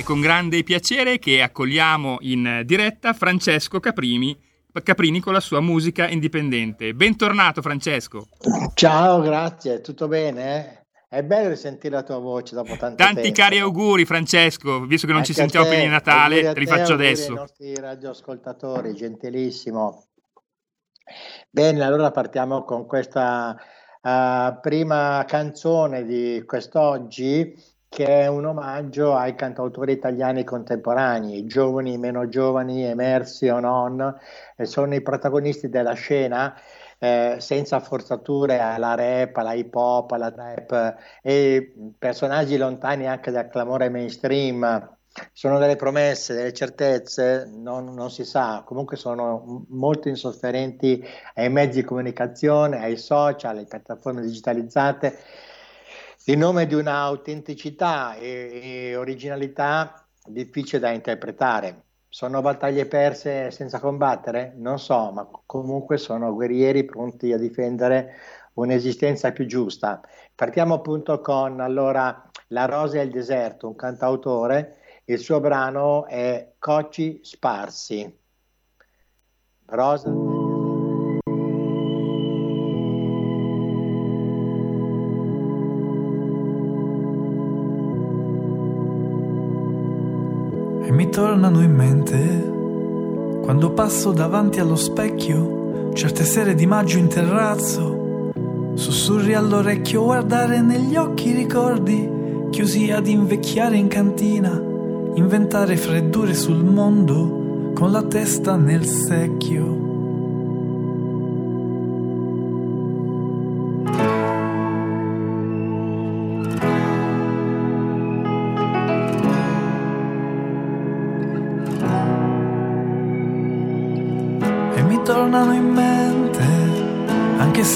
È con grande piacere che accogliamo in diretta Francesco Caprini, Caprini con la sua musica indipendente. Bentornato Francesco. Ciao, grazie, tutto bene? È bello risentire la tua voce dopo tanto Tanti tempo. cari auguri Francesco, visto che non Anche ci sentiamo prima di Natale, te li faccio adesso. ai nostri radioascoltatori, gentilissimo. Bene, allora partiamo con questa eh, prima canzone di quest'oggi che è un omaggio ai cantautori italiani contemporanei, giovani, meno giovani, emersi o non, sono i protagonisti della scena eh, senza forzature alla rap, alla hip hop, alla trap e personaggi lontani anche dal clamore mainstream. Sono delle promesse, delle certezze, non, non si sa, comunque sono molto insofferenti ai mezzi di comunicazione, ai social, alle piattaforme digitalizzate, in nome di un'autenticità e, e originalità difficile da interpretare. Sono battaglie perse senza combattere? Non so, ma comunque sono guerrieri pronti a difendere un'esistenza più giusta. Partiamo appunto con allora La Rosa e il Deserto, un cantautore, il suo brano è Cocci Sparsi. Rosa. Tornano in mente quando passo davanti allo specchio certe sere di maggio in terrazzo, sussurri all'orecchio guardare negli occhi i ricordi, chiusi ad invecchiare in cantina, inventare freddure sul mondo con la testa nel secchio.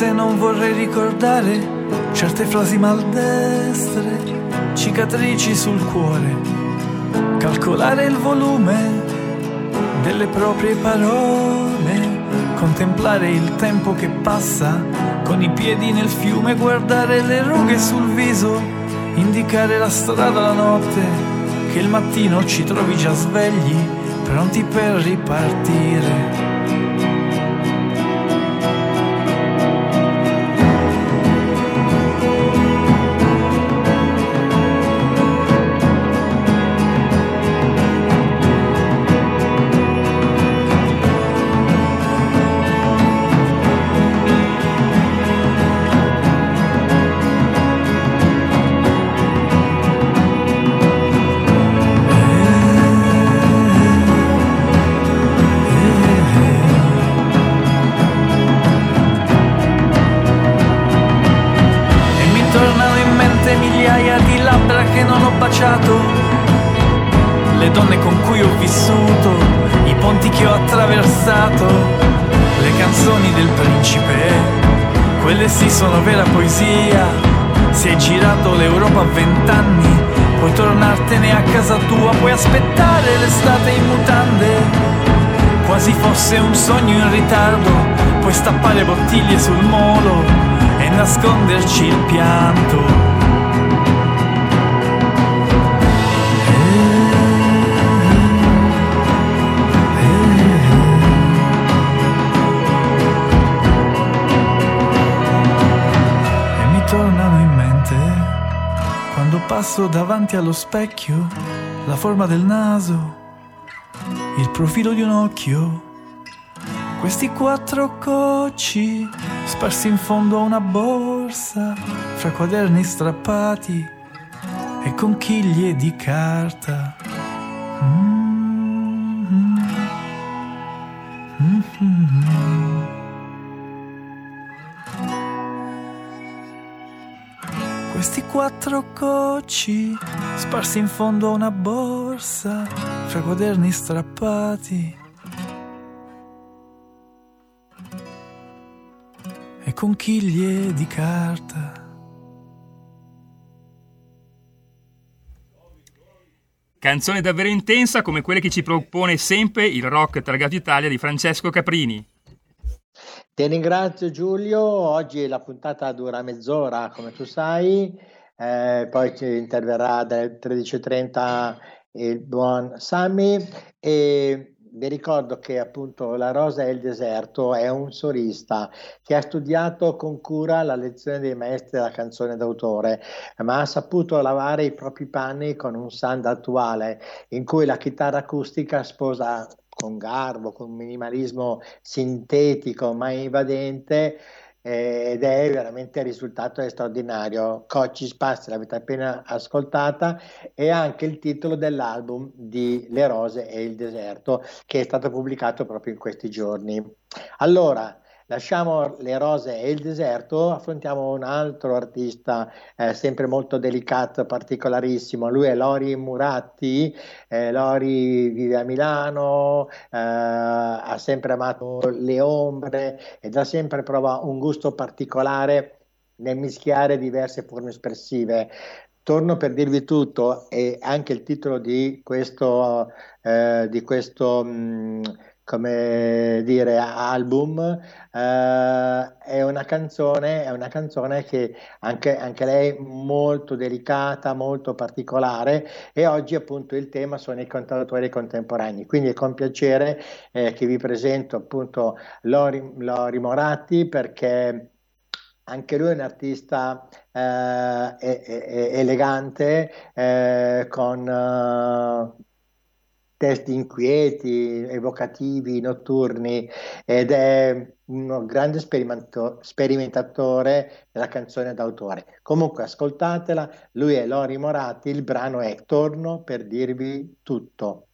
Se non vorrei ricordare certe frasi maldestre, cicatrici sul cuore, calcolare il volume delle proprie parole, contemplare il tempo che passa con i piedi nel fiume, guardare le rughe sul viso, indicare la strada la notte, che il mattino ci trovi già svegli, pronti per ripartire. Fosse un sogno in ritardo, puoi stappare bottiglie sul molo e nasconderci il pianto. Passo davanti allo specchio la forma del naso, il profilo di un occhio, questi quattro cocci sparsi in fondo a una borsa fra quaderni strappati e conchiglie di carta. Mm-hmm. Questi quattro cocci sparsi in fondo a una borsa fra quaderni strappati conchiglie di carta. Canzone davvero intensa come quelle che ci propone sempre il rock targato Italia di Francesco Caprini. Ti ringrazio Giulio, oggi la puntata dura mezz'ora come tu sai, eh, poi ci interverrà dalle 13.30 il buon Sammy e vi ricordo che appunto La Rosa e il Deserto è un solista che ha studiato con cura la lezione dei maestri della canzone d'autore, ma ha saputo lavare i propri panni con un sound attuale in cui la chitarra acustica sposa con garbo, con minimalismo sintetico ma invadente ed è veramente il risultato è straordinario. Cocci Spazio l'avete appena ascoltata e anche il titolo dell'album di Le Rose e il Deserto che è stato pubblicato proprio in questi giorni. Allora, Lasciamo le rose e il deserto, affrontiamo un altro artista eh, sempre molto delicato, particolarissimo. Lui è Lori Muratti. Eh, Lori vive a Milano, eh, ha sempre amato le ombre e da sempre prova un gusto particolare nel mischiare diverse forme espressive. Torno per dirvi tutto e anche il titolo di questo, eh, di questo mh, mm, come dire, album, eh, è una canzone, è una canzone che anche, anche lei molto delicata, molto particolare e oggi appunto il tema sono i cantautori contemporanei. Quindi è con piacere eh, che vi presento appunto Lori, Lori Moratti perché anche lui è un artista eh, elegante eh, con uh, testi inquieti, evocativi, notturni ed è un grande sperimentatore della canzone d'autore. Comunque ascoltatela, lui è Lori Moratti, il brano è Torno per dirvi tutto.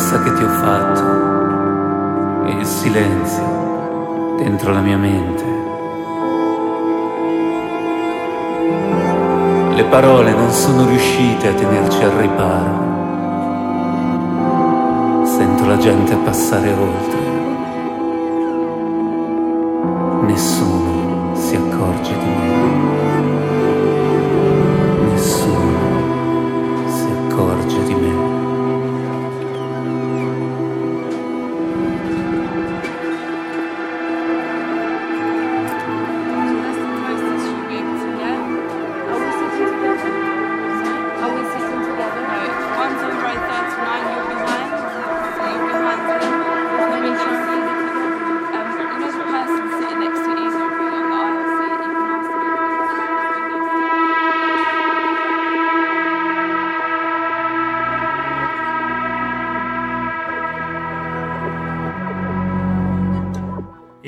La promessa che ti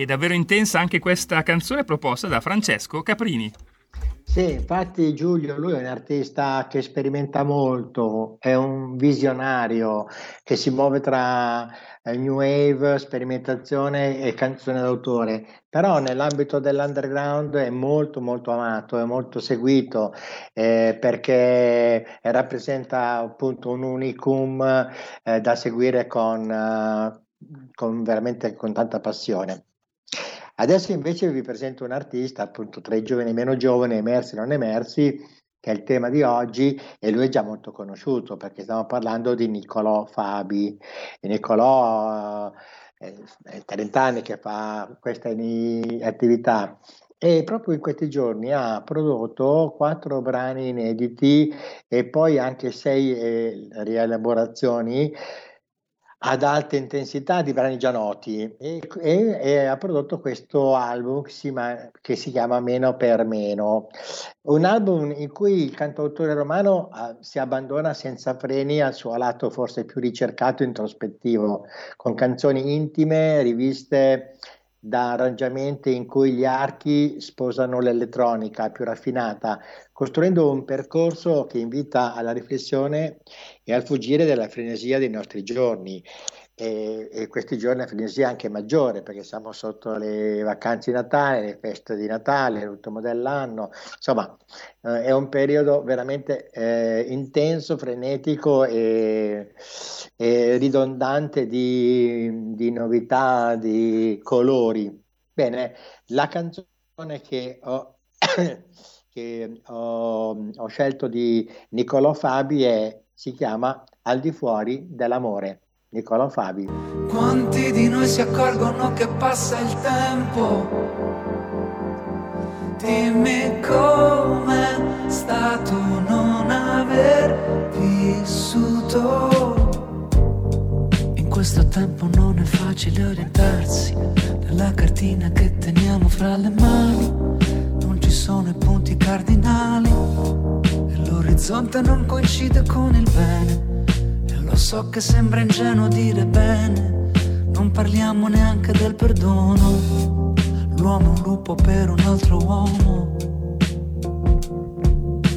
E davvero intensa anche questa canzone proposta da Francesco Caprini. Sì, infatti Giulio, lui è un artista che sperimenta molto, è un visionario che si muove tra eh, new wave, sperimentazione e canzone d'autore, però nell'ambito dell'underground è molto molto amato, è molto seguito eh, perché rappresenta appunto un unicum eh, da seguire con, uh, con veramente con tanta passione. Adesso invece vi presento un artista, appunto tra i giovani e meno giovani, emersi e non emersi, che è il tema di oggi e lui è già molto conosciuto perché stiamo parlando di Niccolò Fabi. E Niccolò eh, è 30 anni che fa questa attività e proprio in questi giorni ha prodotto quattro brani inediti e poi anche sei eh, rielaborazioni ad alta intensità di brani già noti e, e, e ha prodotto questo album che si, che si, chiama Meno per Meno, un album in cui il cantautore romano uh, si abbandona senza freni al suo lato forse più ricercato e introspettivo, con canzoni intime, riviste da arrangiamenti in cui gli archi sposano l'elettronica più raffinata, costruendo un percorso che invita alla riflessione e al fuggire dalla frenesia dei nostri giorni. E, e, questi giorni la frenesia è anche maggiore perché siamo sotto le vacanze di Natale, le feste di Natale, l'ultimo dell'anno, insomma eh, è un periodo veramente eh, intenso, frenetico e, e ridondante di, di, novità, di colori. Bene, la canzone che ho, che ho, ho scelto di Niccolò Fabi è, si chiama Al di fuori dell'amore. Niccolò Fabi. Quanti di noi si accorgono che passa il tempo? Dimmi com'è stato non aver vissuto. In questo tempo non è facile orientarsi nella cartina che teniamo fra le mani. Non ci sono i punti cardinali e l'orizzonte non coincide con il bene lo so che sembra ingenuo dire bene, non parliamo neanche del perdono. L'uomo è un lupo per un altro uomo.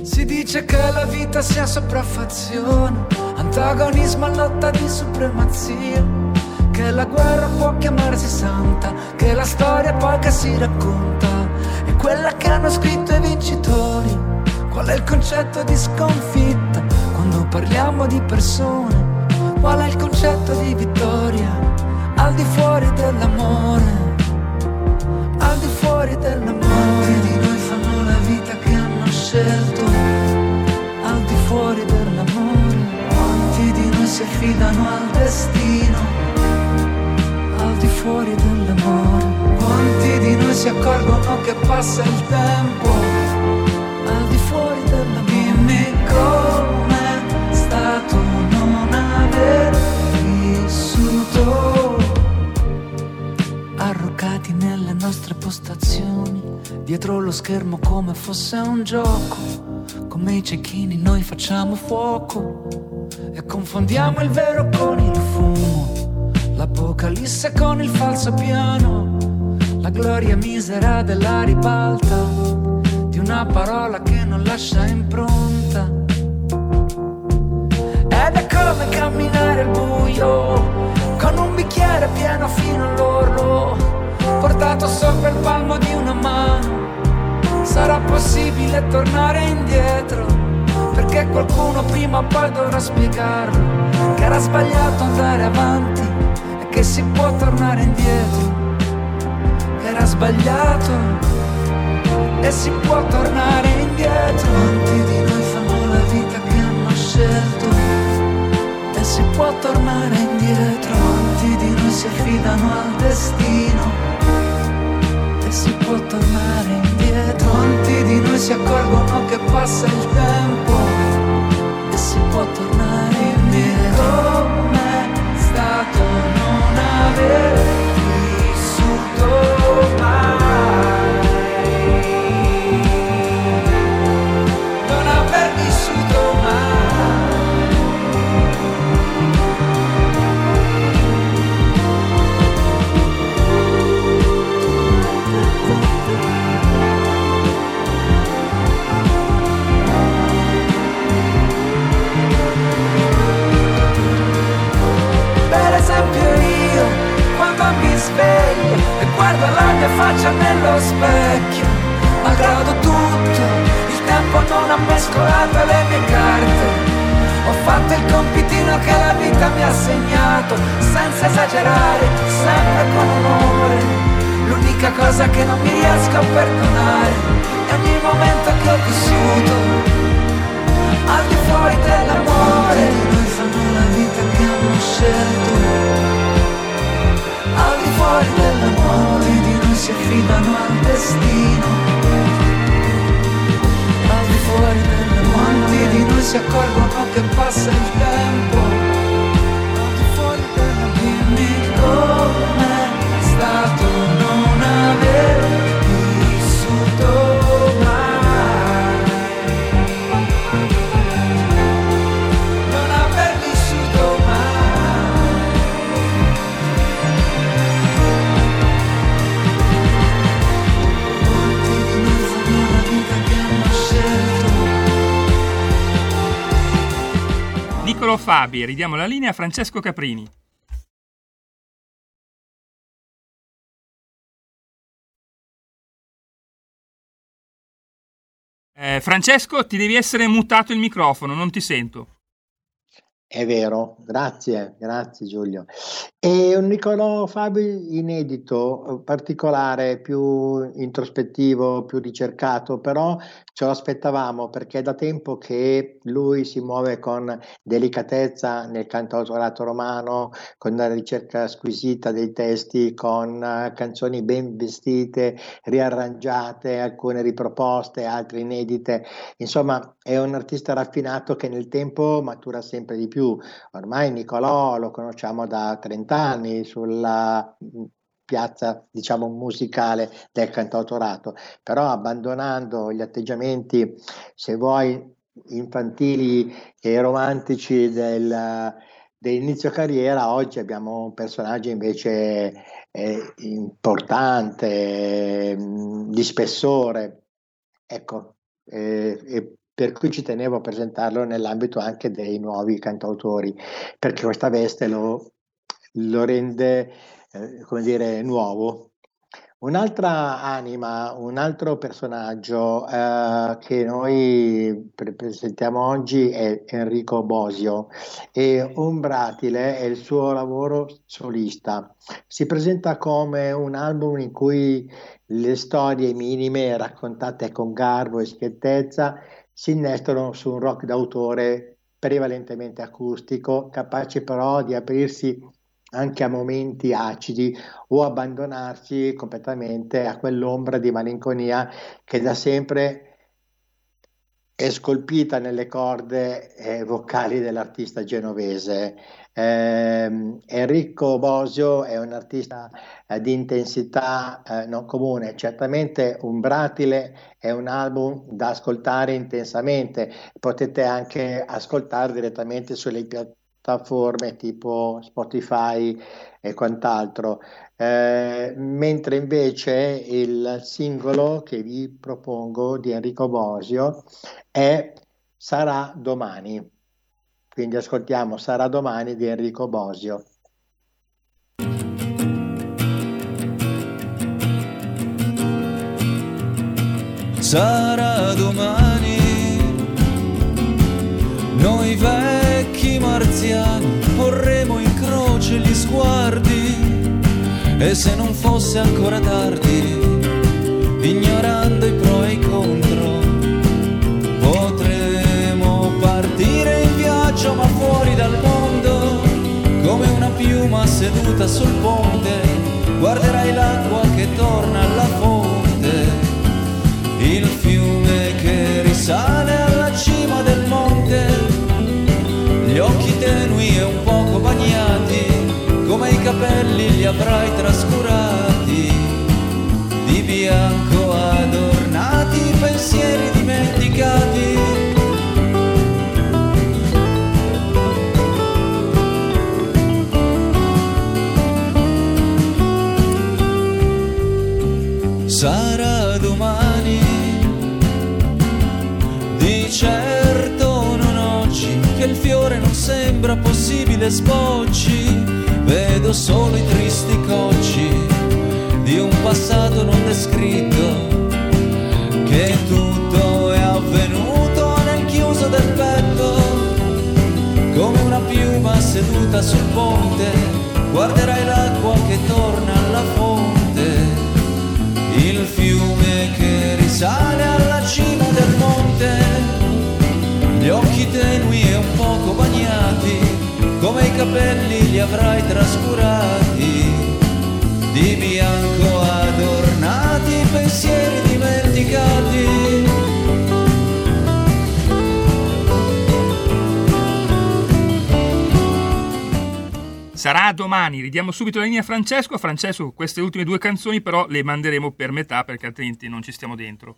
Si dice che la vita sia sopraffazione, antagonismo a lotta di supremazia. Che la guerra può chiamarsi santa, che la storia poi che si racconta è quella che hanno scritto i vincitori. Qual è il concetto di sconfitta quando parliamo di persone? È il concetto di vittoria al di fuori dell'amore? Al di fuori dell'amore di noi fanno la vita che hanno scelto. Al di fuori dell'amore, quanti di noi si affidano al destino? Al di fuori dell'amore, quanti di noi si accorgono che passa il tempo? Dietro lo schermo come fosse un gioco. Come i cecchini noi facciamo fuoco. E confondiamo il vero con il fumo, l'apocalisse con il falso piano, la gloria misera della ribalta. Di una parola che non lascia impronta. Ed è come camminare al buio, con un bicchiere pieno fino all'orlo, portato sopra il palmo di. Sarà possibile tornare indietro? perché qualcuno prima o poi dovrà spiegarlo che era sbagliato andare avanti e che si può tornare indietro, era sbagliato e si può tornare indietro. Quanti di noi fanno la vita che hanno scelto e si può tornare indietro. Quanti di noi si affidano al destino si può tornare indietro. Quanti di noi si accorgono che passa il tempo si può tornare indietro com'è stato non avere vissuto mia faccia nello specchio. Malgrado tutto, il tempo non ha mescolato le mie carte. Ho fatto il compitino che la vita mi ha segnato, senza esagerare, sempre con onore. L'unica cosa che non mi riesco a perdonare è ogni momento che ho vissuto, al di fuori dell'amore. Scelto al di fuori dell'amore si affidano al destino. Al di fuori dell'amore di noi si accorgono che passa il tempo. Al di fuori dell'amore dimmi com'è Fabi, ridiamo la linea a Francesco Caprini. Eh, Francesco, ti devi essere mutato il microfono, non ti sento. È vero, grazie, grazie Giulio. E un Niccolò Fabi inedito, particolare, più introspettivo, più ricercato, però ce lo aspettavamo perché è da tempo che lui si muove con delicatezza nel cantautorato romano, con una ricerca squisita dei testi, con uh, canzoni ben vestite, riarrangiate, alcune riproposte, altre inedite. Insomma, è un artista raffinato che nel tempo matura sempre di più. Ormai Nicolò lo conosciamo da 30 anni sulla piazza diciamo musicale del cantautorato, però abbandonando gli atteggiamenti, se vuoi, infantili e romantici del, dell'inizio carriera, oggi abbiamo un personaggio invece eh, importante, mh, di spessore. Ecco, eh, per cui ci tenevo a presentarlo nell'ambito anche dei nuovi cantautori, perché questa veste lo, lo rende eh, come dire, nuovo. Un'altra anima, un altro personaggio eh, che noi presentiamo oggi è Enrico Bosio e Umbratile è il suo lavoro solista. Si presenta come un album in cui le storie minime raccontate con garbo e schiettezza si innestano su un rock d'autore prevalentemente acustico, capace però di aprirsi anche a momenti acidi o abbandonarsi completamente a quell'ombra di malinconia che da sempre è scolpita nelle corde eh, vocali dell'artista genovese. Eh, Enrico Bosio è un artista eh, di intensità eh, non comune, certamente un Bratile è un album da ascoltare intensamente, potete anche ascoltare direttamente sulle piattaforme tipo Spotify e quant'altro. Eh, mentre invece il singolo che vi propongo di Enrico Bosio è Sarà domani. Quindi ascoltiamo Sarà domani di Enrico Bosio. Sarà domani, noi vecchi marziani porremo in croce gli sguardi e se non fosse ancora tardi, ignorando i pro e i contro, seduta sul ponte, guarderai l'acqua che torna alla fonte il fiume che risale alla cima del monte, gli occhi tenui e un poco bagnati, come i capelli li avrai trascurati, possibile sbocci, vedo solo i tristi cocci di un passato non descritto, che tutto è avvenuto nel chiuso del petto, come una piuma seduta sul ponte, guarderai l'acqua che torna alla fonte il fiume che risale alla i capelli li avrai trascurati, di bianco adornati, pensieri dimenticati. Sarà domani, ridiamo subito la linea a Francesco. Francesco, queste ultime due canzoni però le manderemo per metà perché altrimenti non ci stiamo dentro.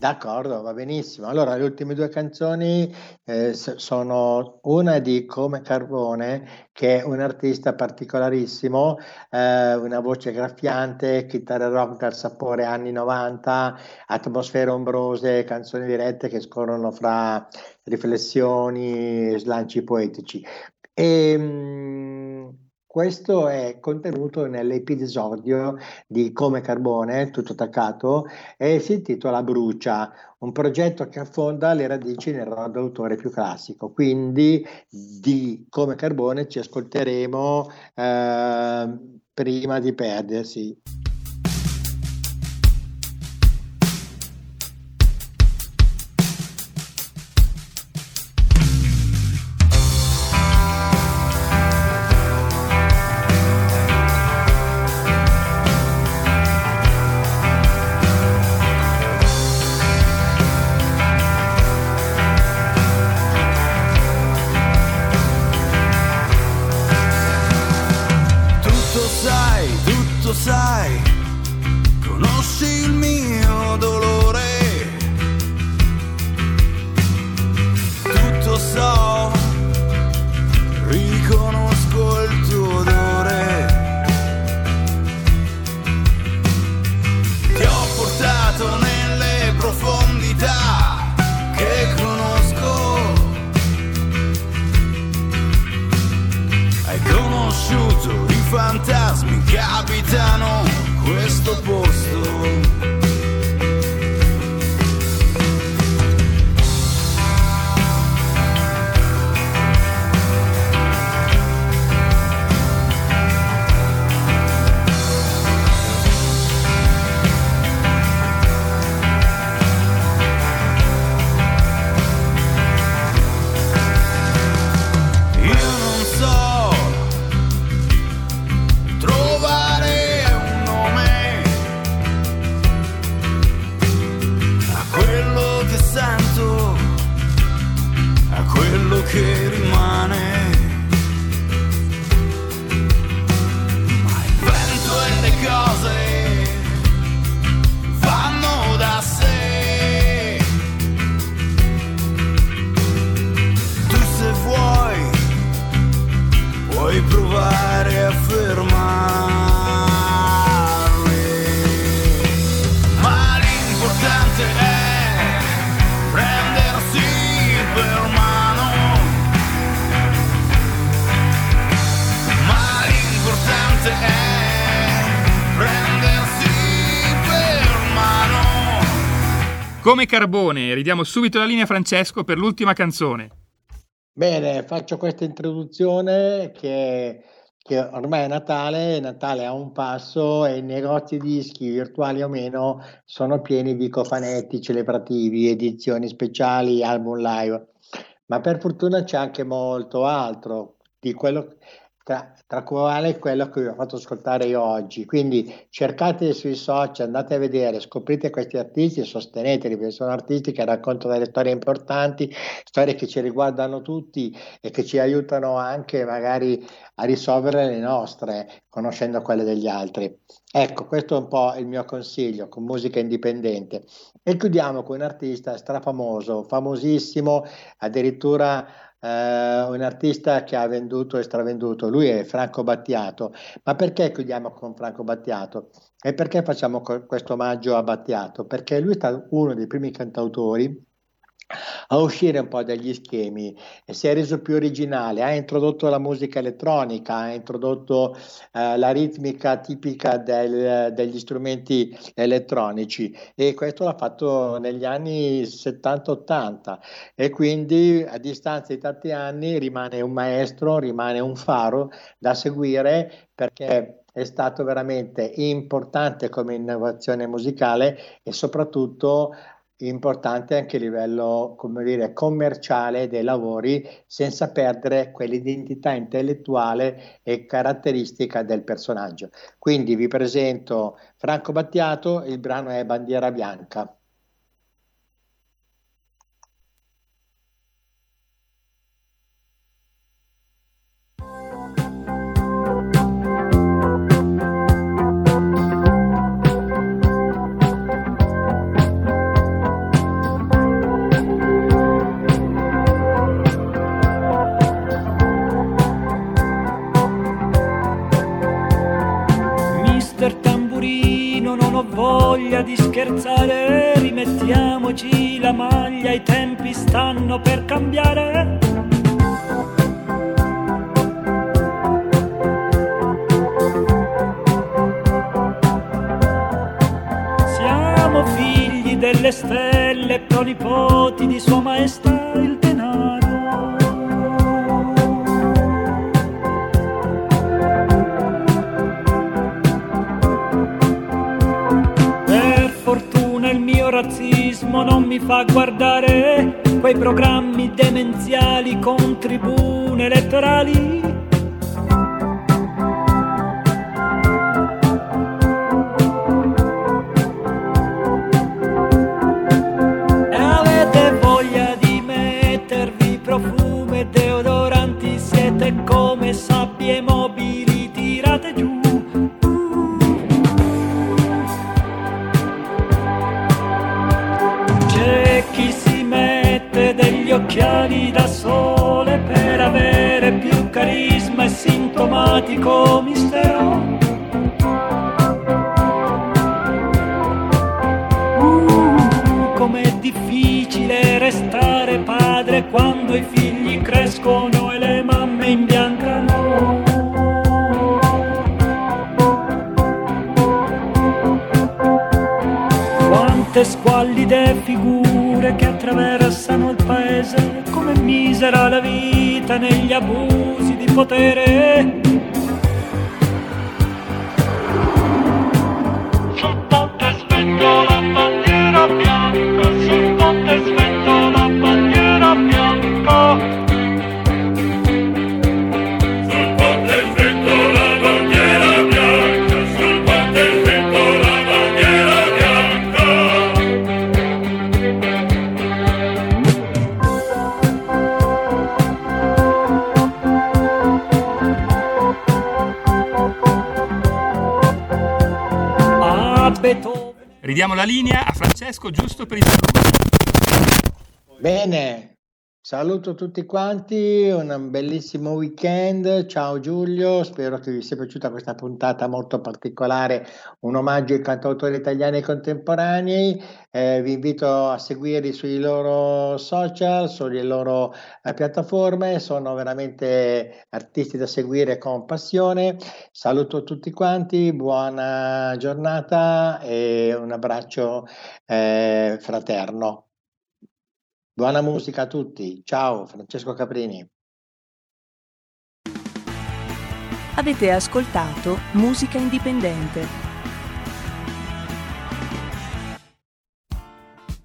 D'accordo, va benissimo. Allora, le ultime due canzoni eh, sono una di Come Carbone, che è un artista particolarissimo, eh, una voce graffiante, chitarra rock dal sapore anni 90, atmosfere ombrose, canzoni dirette che scorrono fra riflessioni slanci poetici. E, mh, questo è contenuto nell'episodio di Come Carbone, tutto attaccato, e si intitola Brucia, un progetto che affonda le radici nel rock d'autore più classico. Quindi di Come Carbone ci ascolteremo eh, prima di perdersi. Come Carbone, ridiamo subito la linea a Francesco per l'ultima canzone. Bene, faccio questa introduzione che, che ormai è Natale, Natale a un passo e i negozi dischi, virtuali o meno, sono pieni di cofanetti celebrativi, edizioni speciali, album live. Ma per fortuna c'è anche molto altro di quello tra, tra quale quello che vi ho fatto ascoltare io oggi. Quindi cercate sui social, andate a vedere, scoprite questi artisti e sosteneteli, perché sono artisti che raccontano delle storie importanti, storie che ci riguardano tutti e che ci aiutano anche magari a risolvere le nostre, conoscendo quelle degli altri. Ecco, questo è un po' il mio consiglio con musica indipendente. E chiudiamo con un artista strafamoso, famosissimo, addirittura eh, un artista che ha venduto e stravenduto, lui è Franco Battiato. Ma perché chiudiamo con Franco Battiato? E perché facciamo questo omaggio a Battiato? Perché lui è stato uno dei primi cantautori a uscire un po' dagli schemi, si è reso più originale, ha introdotto la musica elettronica, ha introdotto eh, la ritmica tipica del, degli strumenti elettronici e questo l'ha fatto negli anni 70-80 e quindi a distanza di tanti anni rimane un maestro, rimane un faro da seguire perché è stato veramente importante come innovazione musicale e soprattutto importante anche a livello come dire, commerciale dei lavori senza perdere quell'identità intellettuale e caratteristica del personaggio. Quindi vi presento Franco Battiato, il brano è Bandiera Bianca. Di scherzare, rimettiamoci la maglia, i tempi stanno per cambiare. Siamo figli delle stelle, pronipoti di Sua Maestà il razzismo non mi fa guardare quei programmi demenziali con tribune elettorali. Avete voglia di mettervi profumo e siete come sabbie mobili tirate giù. Occhiali da sole per avere più carisma e sintomatico discoteca Saluto tutti quanti, un bellissimo weekend. Ciao Giulio, spero che vi sia piaciuta questa puntata molto particolare, un omaggio ai cantautori italiani contemporanei. Eh, vi invito a seguirli sui loro social, sulle loro eh, piattaforme, sono veramente artisti da seguire con passione. Saluto tutti quanti, buona giornata e un abbraccio eh, fraterno. Buona musica a tutti. Ciao, Francesco Caprini. Avete ascoltato Musica Indipendente.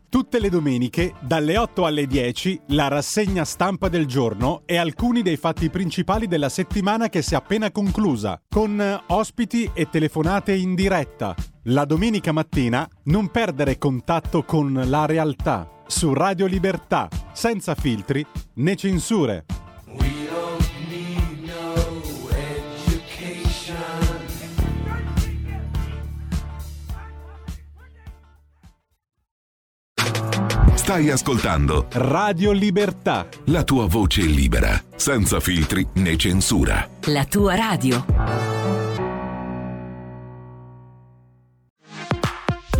Tutte le domeniche, dalle 8 alle 10, la rassegna stampa del giorno e alcuni dei fatti principali della settimana che si è appena conclusa, con ospiti e telefonate in diretta. La domenica mattina non perdere contatto con la realtà su Radio Libertà, senza filtri né censure. Stai ascoltando Radio Libertà. La tua voce libera, senza filtri né censura. La tua radio.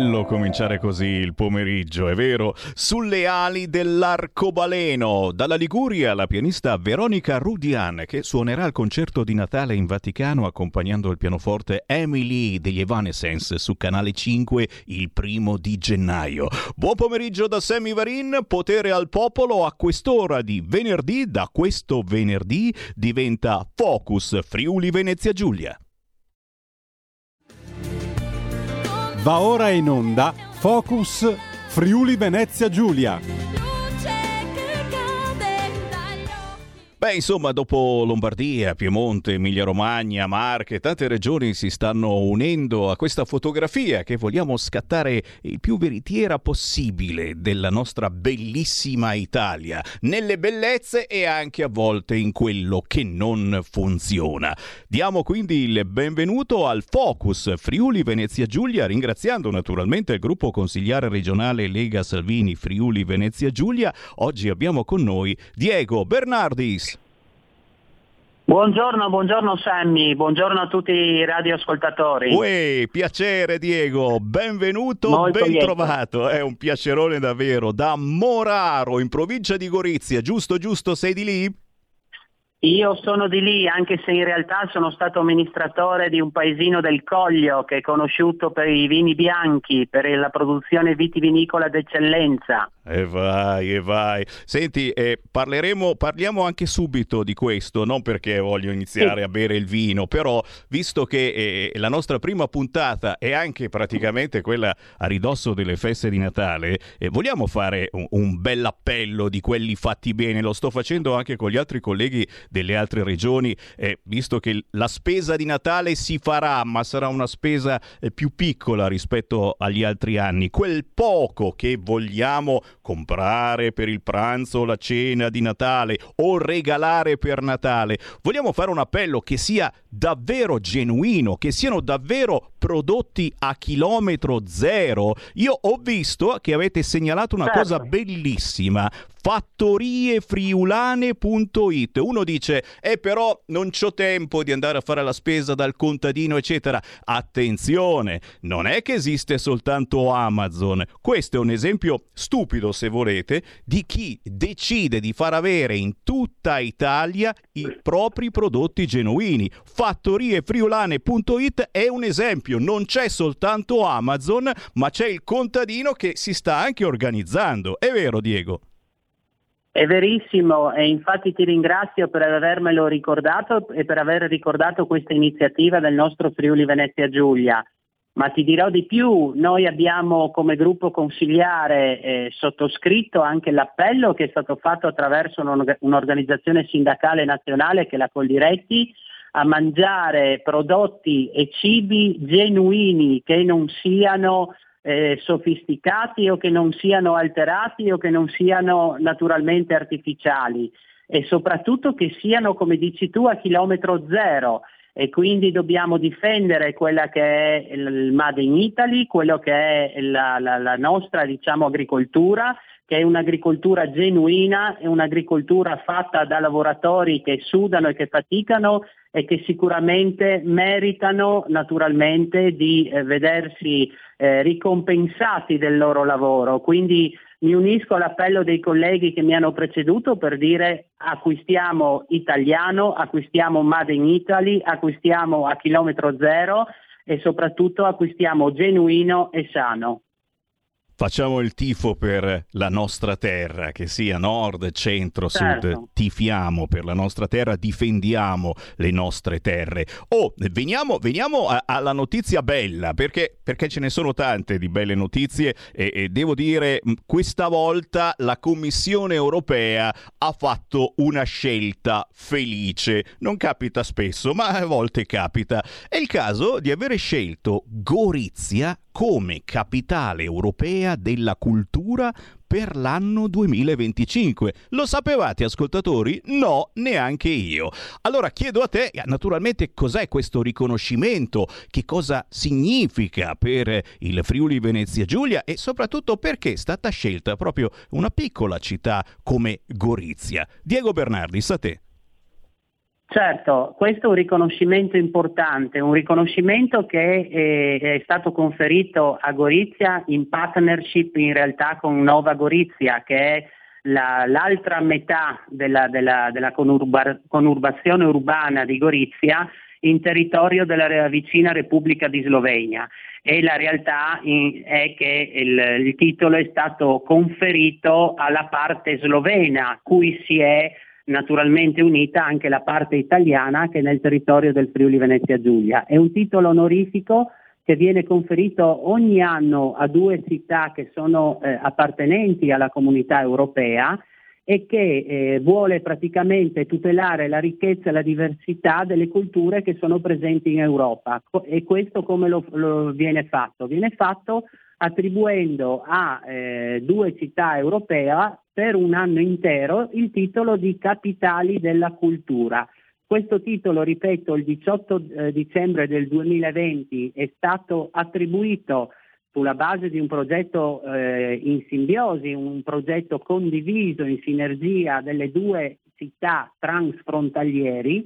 Bello cominciare così il pomeriggio, è vero? Sulle ali dell'arcobaleno. Dalla Liguria la pianista Veronica Rudian che suonerà il concerto di Natale in Vaticano accompagnando il pianoforte Emily degli Evanescence su Canale 5 il primo di gennaio. Buon pomeriggio da Sammy Varin, potere al popolo a quest'ora di venerdì, da questo venerdì diventa Focus Friuli Venezia Giulia. Va ora in onda Focus Friuli Venezia Giulia. Beh, insomma, dopo Lombardia, Piemonte, Emilia-Romagna, Marche, tante regioni si stanno unendo a questa fotografia che vogliamo scattare il più veritiera possibile della nostra bellissima Italia, nelle bellezze e anche a volte in quello che non funziona. Diamo quindi il benvenuto al Focus Friuli Venezia Giulia, ringraziando naturalmente il gruppo consigliare regionale Lega Salvini Friuli Venezia Giulia. Oggi abbiamo con noi Diego Bernardis. Buongiorno, buongiorno Sammy, buongiorno a tutti i radioascoltatori. Uè, piacere Diego, benvenuto, Molto ben lieto. trovato, è un piacerone davvero, da Moraro in provincia di Gorizia, giusto giusto, sei di lì? Io sono di lì, anche se in realtà sono stato amministratore di un paesino del Coglio che è conosciuto per i vini bianchi, per la produzione vitivinicola d'eccellenza. E vai, e vai. Senti, eh, parleremo, parliamo anche subito di questo, non perché voglio iniziare Sì. a bere il vino, però visto che eh, la nostra prima puntata è anche praticamente quella a ridosso delle feste di Natale, eh, vogliamo fare un, un bel appello di quelli fatti bene, lo sto facendo anche con gli altri colleghi delle altre regioni, eh, visto che la spesa di Natale si farà, ma sarà una spesa eh, più piccola rispetto agli altri anni. Quel poco che vogliamo comprare per il pranzo la cena di Natale o regalare per Natale, vogliamo fare un appello che sia davvero genuino, che siano davvero prodotti a chilometro zero. Io ho visto che avete segnalato una Certo. cosa bellissima. Fattoriefriulane.it Uno dice, eh però non c'ho tempo di andare a fare la spesa dal contadino, eccetera. Attenzione, non è che esiste soltanto Amazon. Questo è un esempio stupido, se volete, di chi decide di far avere in tutta Italia i propri prodotti genuini. Fattoriefriulane.it è un esempio, non c'è soltanto Amazon, ma c'è il contadino che si sta anche organizzando. È vero, Diego? È verissimo e infatti ti ringrazio per avermelo ricordato e per aver ricordato questa iniziativa del nostro Friuli Venezia Giulia. Ma ti dirò di più, noi abbiamo come gruppo consigliare eh, sottoscritto anche l'appello che è stato fatto attraverso un'orga- un'organizzazione sindacale nazionale che è la Coldiretti a mangiare prodotti e cibi genuini che non siano eh, sofisticati o che non siano alterati o che non siano naturalmente artificiali. E soprattutto che siano, come dici tu, a chilometro zero. E quindi dobbiamo difendere quella che è il Made in Italy, quello che è la, la- la nostra diciamo, agricoltura, che è un'agricoltura genuina, è un'agricoltura fatta da lavoratori che sudano e che faticano e che sicuramente meritano naturalmente di eh, vedersi eh, ricompensati del loro lavoro. Quindi mi unisco all'appello dei colleghi che mi hanno preceduto per dire acquistiamo italiano, acquistiamo Made in Italy, acquistiamo a chilometro zero e soprattutto acquistiamo genuino e sano. Facciamo il tifo per la nostra terra, che sia nord, centro, sud. Certo. Tifiamo per la nostra terra, difendiamo le nostre terre. Oh, veniamo, veniamo a- alla notizia bella, perché, perché ce ne sono tante di belle notizie e, e devo dire, questa volta la Commissione europea ha fatto una scelta felice. Non capita spesso, ma a volte capita. È il caso di avere scelto Gorizia come capitale europea della cultura per l'anno 2025. Lo sapevate ascoltatori? No, neanche io. Allora chiedo a te, naturalmente, cos'è questo riconoscimento? Che cosa significa per il Friuli Venezia Giulia e soprattutto perché è stata scelta proprio una piccola città come Gorizia? Diego Bernardis, a te. Certo, questo è un riconoscimento importante, un riconoscimento che è, è stato conferito a Gorizia in partnership in realtà con Nova Gorizia, che è la, l'altra metà della, della, della conurba, conurbazione urbana di Gorizia in territorio della vicina Repubblica di Slovenia. E la realtà in, è che il, il titolo è stato conferito alla parte slovena, cui si è naturalmente unita anche la parte italiana che è nel territorio del Friuli Venezia Giulia. È un titolo onorifico che viene conferito ogni anno a due città che sono eh, appartenenti alla comunità europea e che eh, vuole praticamente tutelare la ricchezza e la diversità delle culture che sono presenti in Europa. E questo come lo, lo viene fatto? Viene fatto attribuendo a eh, due città europee per un anno intero il titolo di capitali della cultura. Questo titolo, ripeto, il 18 eh, dicembre del 2020 è stato attribuito sulla base di un progetto eh, in simbiosi, un progetto condiviso in sinergia delle due città transfrontaliere,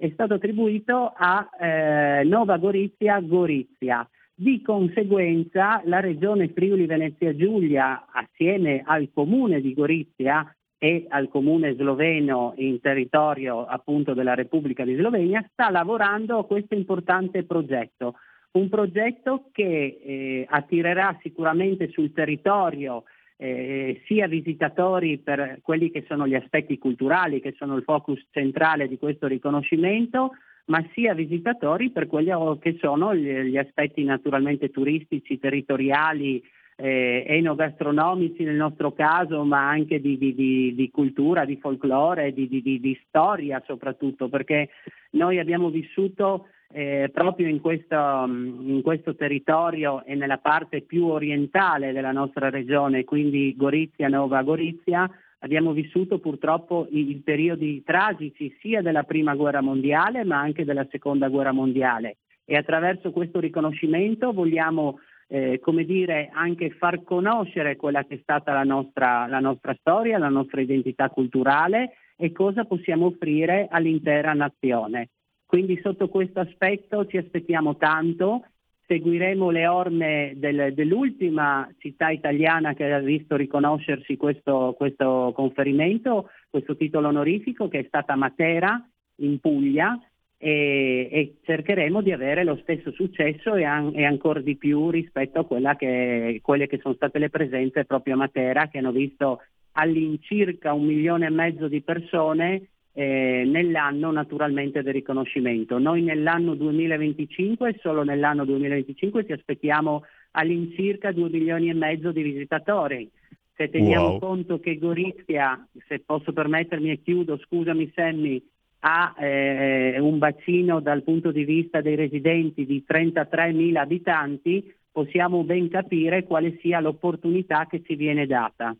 è stato attribuito a eh, Nova Gorizia Gorizia. Di conseguenza la regione Friuli Venezia Giulia, assieme al comune di Gorizia e al comune sloveno in territorio appunto della Repubblica di Slovenia, sta lavorando a questo importante progetto. Un progetto che eh, attirerà sicuramente sul territorio eh, sia visitatori per quelli che sono gli aspetti culturali, che sono il focus centrale di questo riconoscimento, ma sia visitatori per quelli che sono gli, gli aspetti naturalmente turistici, territoriali, eh, enogastronomici nel nostro caso, ma anche di, di, di, di cultura, di folklore, di, storia soprattutto, perché noi abbiamo vissuto eh, proprio in questo, in questo, territorio e nella parte più orientale della nostra regione, quindi Gorizia, Nova Gorizia, abbiamo vissuto purtroppo i, i periodi tragici sia della prima guerra mondiale ma anche della seconda guerra mondiale e attraverso questo riconoscimento vogliamo eh, come dire, anche far conoscere quella che è stata la nostra, la nostra storia, la nostra identità culturale e cosa possiamo offrire all'intera nazione. Quindi sotto questo aspetto ci aspettiamo tanto, seguiremo le orme del, dell'ultima città italiana che ha visto riconoscersi questo, questo conferimento, questo titolo onorifico che è stata Matera in Puglia e, e, cercheremo di avere lo stesso successo e, an- e ancora di più rispetto a che, quelle che sono state le presenze proprio a Matera che hanno visto all'incirca un milione e mezzo di persone eh, nell'anno naturalmente del riconoscimento. Noi nell'anno 2025, solo nell'anno 2025 ci aspettiamo all'incirca 2 milioni e mezzo di visitatori. Se teniamo wow. conto che Gorizia, se posso permettermi e chiudo, scusami Sammy, ha eh, un bacino dal punto di vista dei residenti di 33.000 abitanti, possiamo ben capire quale sia l'opportunità che ci viene data.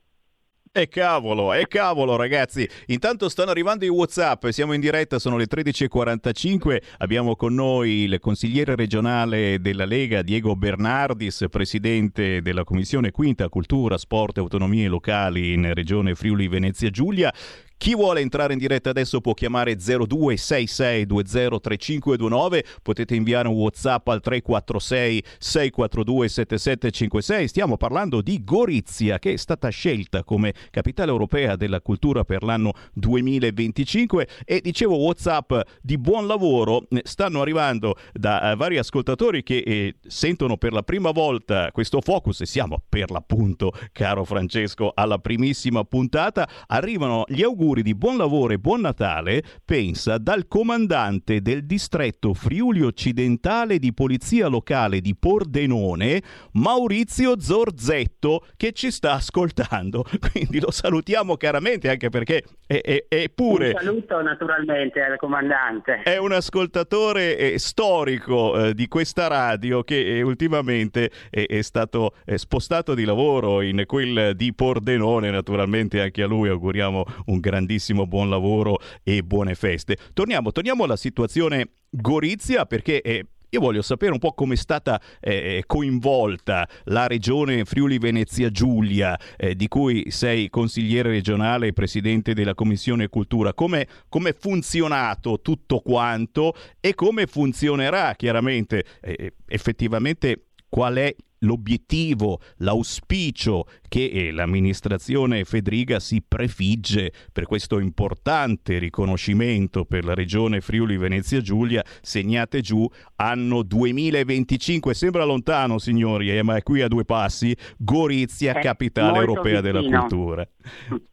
E cavolo, e cavolo ragazzi, intanto stanno arrivando i Whatsapp, siamo in diretta, sono le 13.45, abbiamo con noi il consigliere regionale della Lega Diego Bernardis, presidente della Commissione Quinta Cultura, Sport e Autonomie Locali in Regione Friuli Venezia Giulia, chi vuole entrare in diretta adesso può chiamare 0266203529, potete inviare un WhatsApp al 346 642 7756. Stiamo parlando di Gorizia che è stata scelta come capitale europea della cultura per l'anno 2025 e dicevo WhatsApp di buon lavoro stanno arrivando da uh, vari ascoltatori che eh, sentono per la prima volta questo focus e siamo per l'appunto, caro Francesco, alla primissima puntata. Arrivano gli auguri auguri di buon lavoro e buon Natale, pensa, dal comandante del distretto Friuli Occidentale di Polizia Locale di Pordenone, Maurizio Zorzetto, che ci sta ascoltando. Quindi lo salutiamo caramente anche perché è, è, è pure... Un saluto naturalmente al comandante. È un ascoltatore eh, storico eh, di questa radio che eh, ultimamente è, stato eh, spostato di lavoro in quel di Pordenone, naturalmente anche a lui auguriamo un grande grandissimo buon lavoro e buone feste. Torniamo, torniamo alla situazione Gorizia perché è io voglio sapere un po' come è stata eh, coinvolta la regione Friuli Venezia Giulia, eh, di cui sei consigliere regionale e presidente della Commissione Cultura, come è funzionato tutto quanto e come funzionerà chiaramente eh, effettivamente qual è l'obiettivo, l'auspicio che eh, l'amministrazione Fedriga si prefigge per questo importante riconoscimento per la regione Friuli Venezia Giulia, segnate giù anno 2025. Sembra lontano, signori, eh, ma è qui a due passi, Gorizia, capitale europea vicino. della cultura.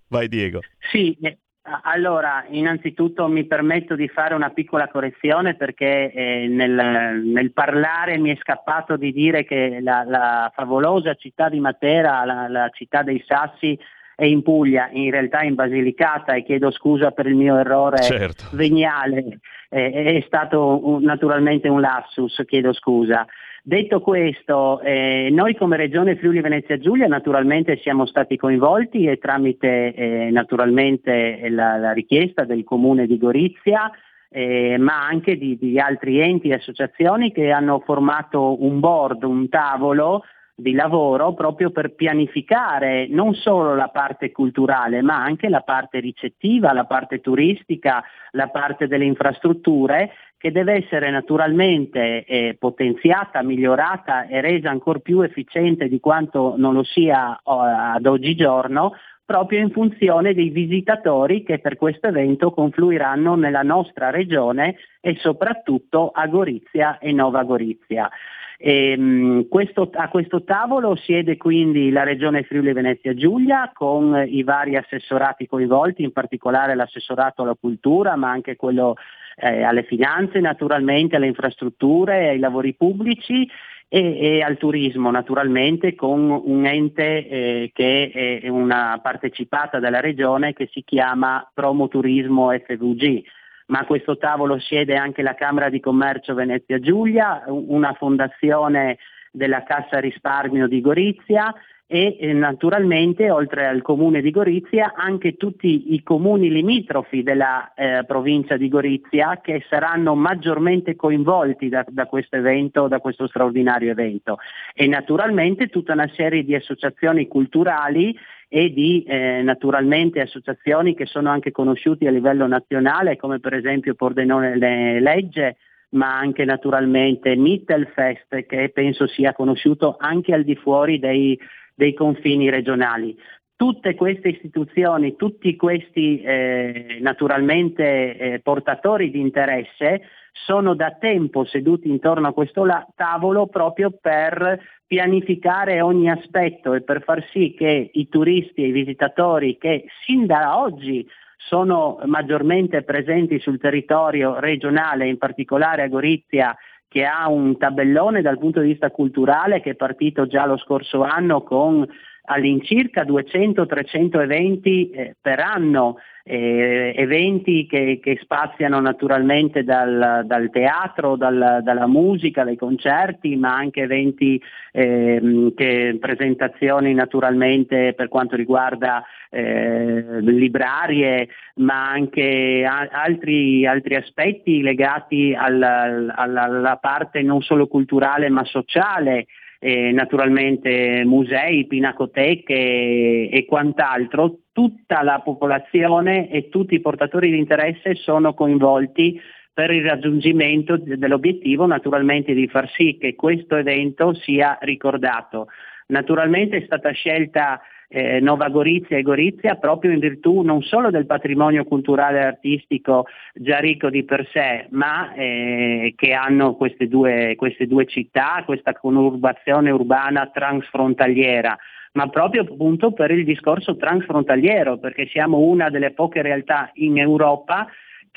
Vai Diego. Sì, eh, allora, innanzitutto mi permetto di fare una piccola correzione perché eh, nel, nel, parlare mi è scappato di dire che la, la favolosa città di Matera, la, la, città dei Sassi, è in Puglia, in realtà in Basilicata e chiedo scusa per il mio errore certo. veniale, eh, è stato un, naturalmente un lapsus, chiedo scusa. Detto questo, eh, noi come Regione Friuli Venezia Giulia naturalmente siamo stati coinvolti e tramite eh, naturalmente la, la, richiesta del Comune di Gorizia, eh, ma anche di, di altri enti e associazioni che hanno formato un board, un tavolo di lavoro proprio per pianificare non solo la parte culturale, ma anche la parte ricettiva, la parte turistica, la parte delle infrastrutture che deve essere naturalmente eh, potenziata, migliorata e resa ancora più efficiente di quanto non lo sia oh, ad oggigiorno proprio in funzione dei visitatori che per questo evento confluiranno nella nostra regione e soprattutto a Gorizia e Nova Gorizia. Ehm, questo, a questo tavolo siede quindi la Regione Friuli Venezia Giulia con i vari assessorati coinvolti, in particolare l'assessorato alla cultura, ma anche quello eh, alle finanze naturalmente, alle infrastrutture, ai lavori pubblici e, e, al turismo naturalmente con un ente eh, che è una partecipata della regione che si chiama Promoturismo FVG ma a questo tavolo siede anche la Camera di Commercio Venezia Giulia, una fondazione della Cassa Risparmio di Gorizia e eh, naturalmente oltre al comune di Gorizia anche tutti i comuni limitrofi della eh, provincia di Gorizia che saranno maggiormente coinvolti da, da, questo evento, da questo straordinario evento. E naturalmente tutta una serie di associazioni culturali e di eh, naturalmente associazioni che sono anche conosciute a livello nazionale come per esempio Pordenone Legge ma anche naturalmente Mittelfest che penso sia conosciuto anche al di fuori dei, dei confini regionali. Tutte queste istituzioni, tutti questi eh, naturalmente eh, portatori di interesse sono da tempo seduti intorno a questo tavolo proprio per pianificare ogni aspetto e per far sì che i turisti e i visitatori che sin da oggi sono maggiormente presenti sul territorio regionale, in particolare a Gorizia, che ha un tabellone dal punto di vista culturale che è partito già lo scorso anno con all'incirca 200-300 eventi eh, per anno eh, eventi che, che, spaziano naturalmente dal, dal teatro, dal, dalla musica, dai concerti, ma anche eventi, eh, che, presentazioni naturalmente per quanto riguarda eh, librarie, ma anche a, altri, altri, aspetti legati alla, alla, alla parte non solo culturale ma sociale eh, naturalmente musei, pinacoteche e, e quant'altro, tutta la popolazione e tutti i portatori di interesse sono coinvolti per il raggiungimento dell'obiettivo naturalmente di far sì che questo evento sia ricordato. Naturalmente è stata scelta eh, Nova Gorizia e Gorizia proprio in virtù non solo del patrimonio culturale e artistico già ricco di per sé, ma eh, che hanno queste due, queste due città, questa conurbazione urbana transfrontaliera ma proprio appunto per il discorso transfrontaliero, perché siamo una delle poche realtà in Europa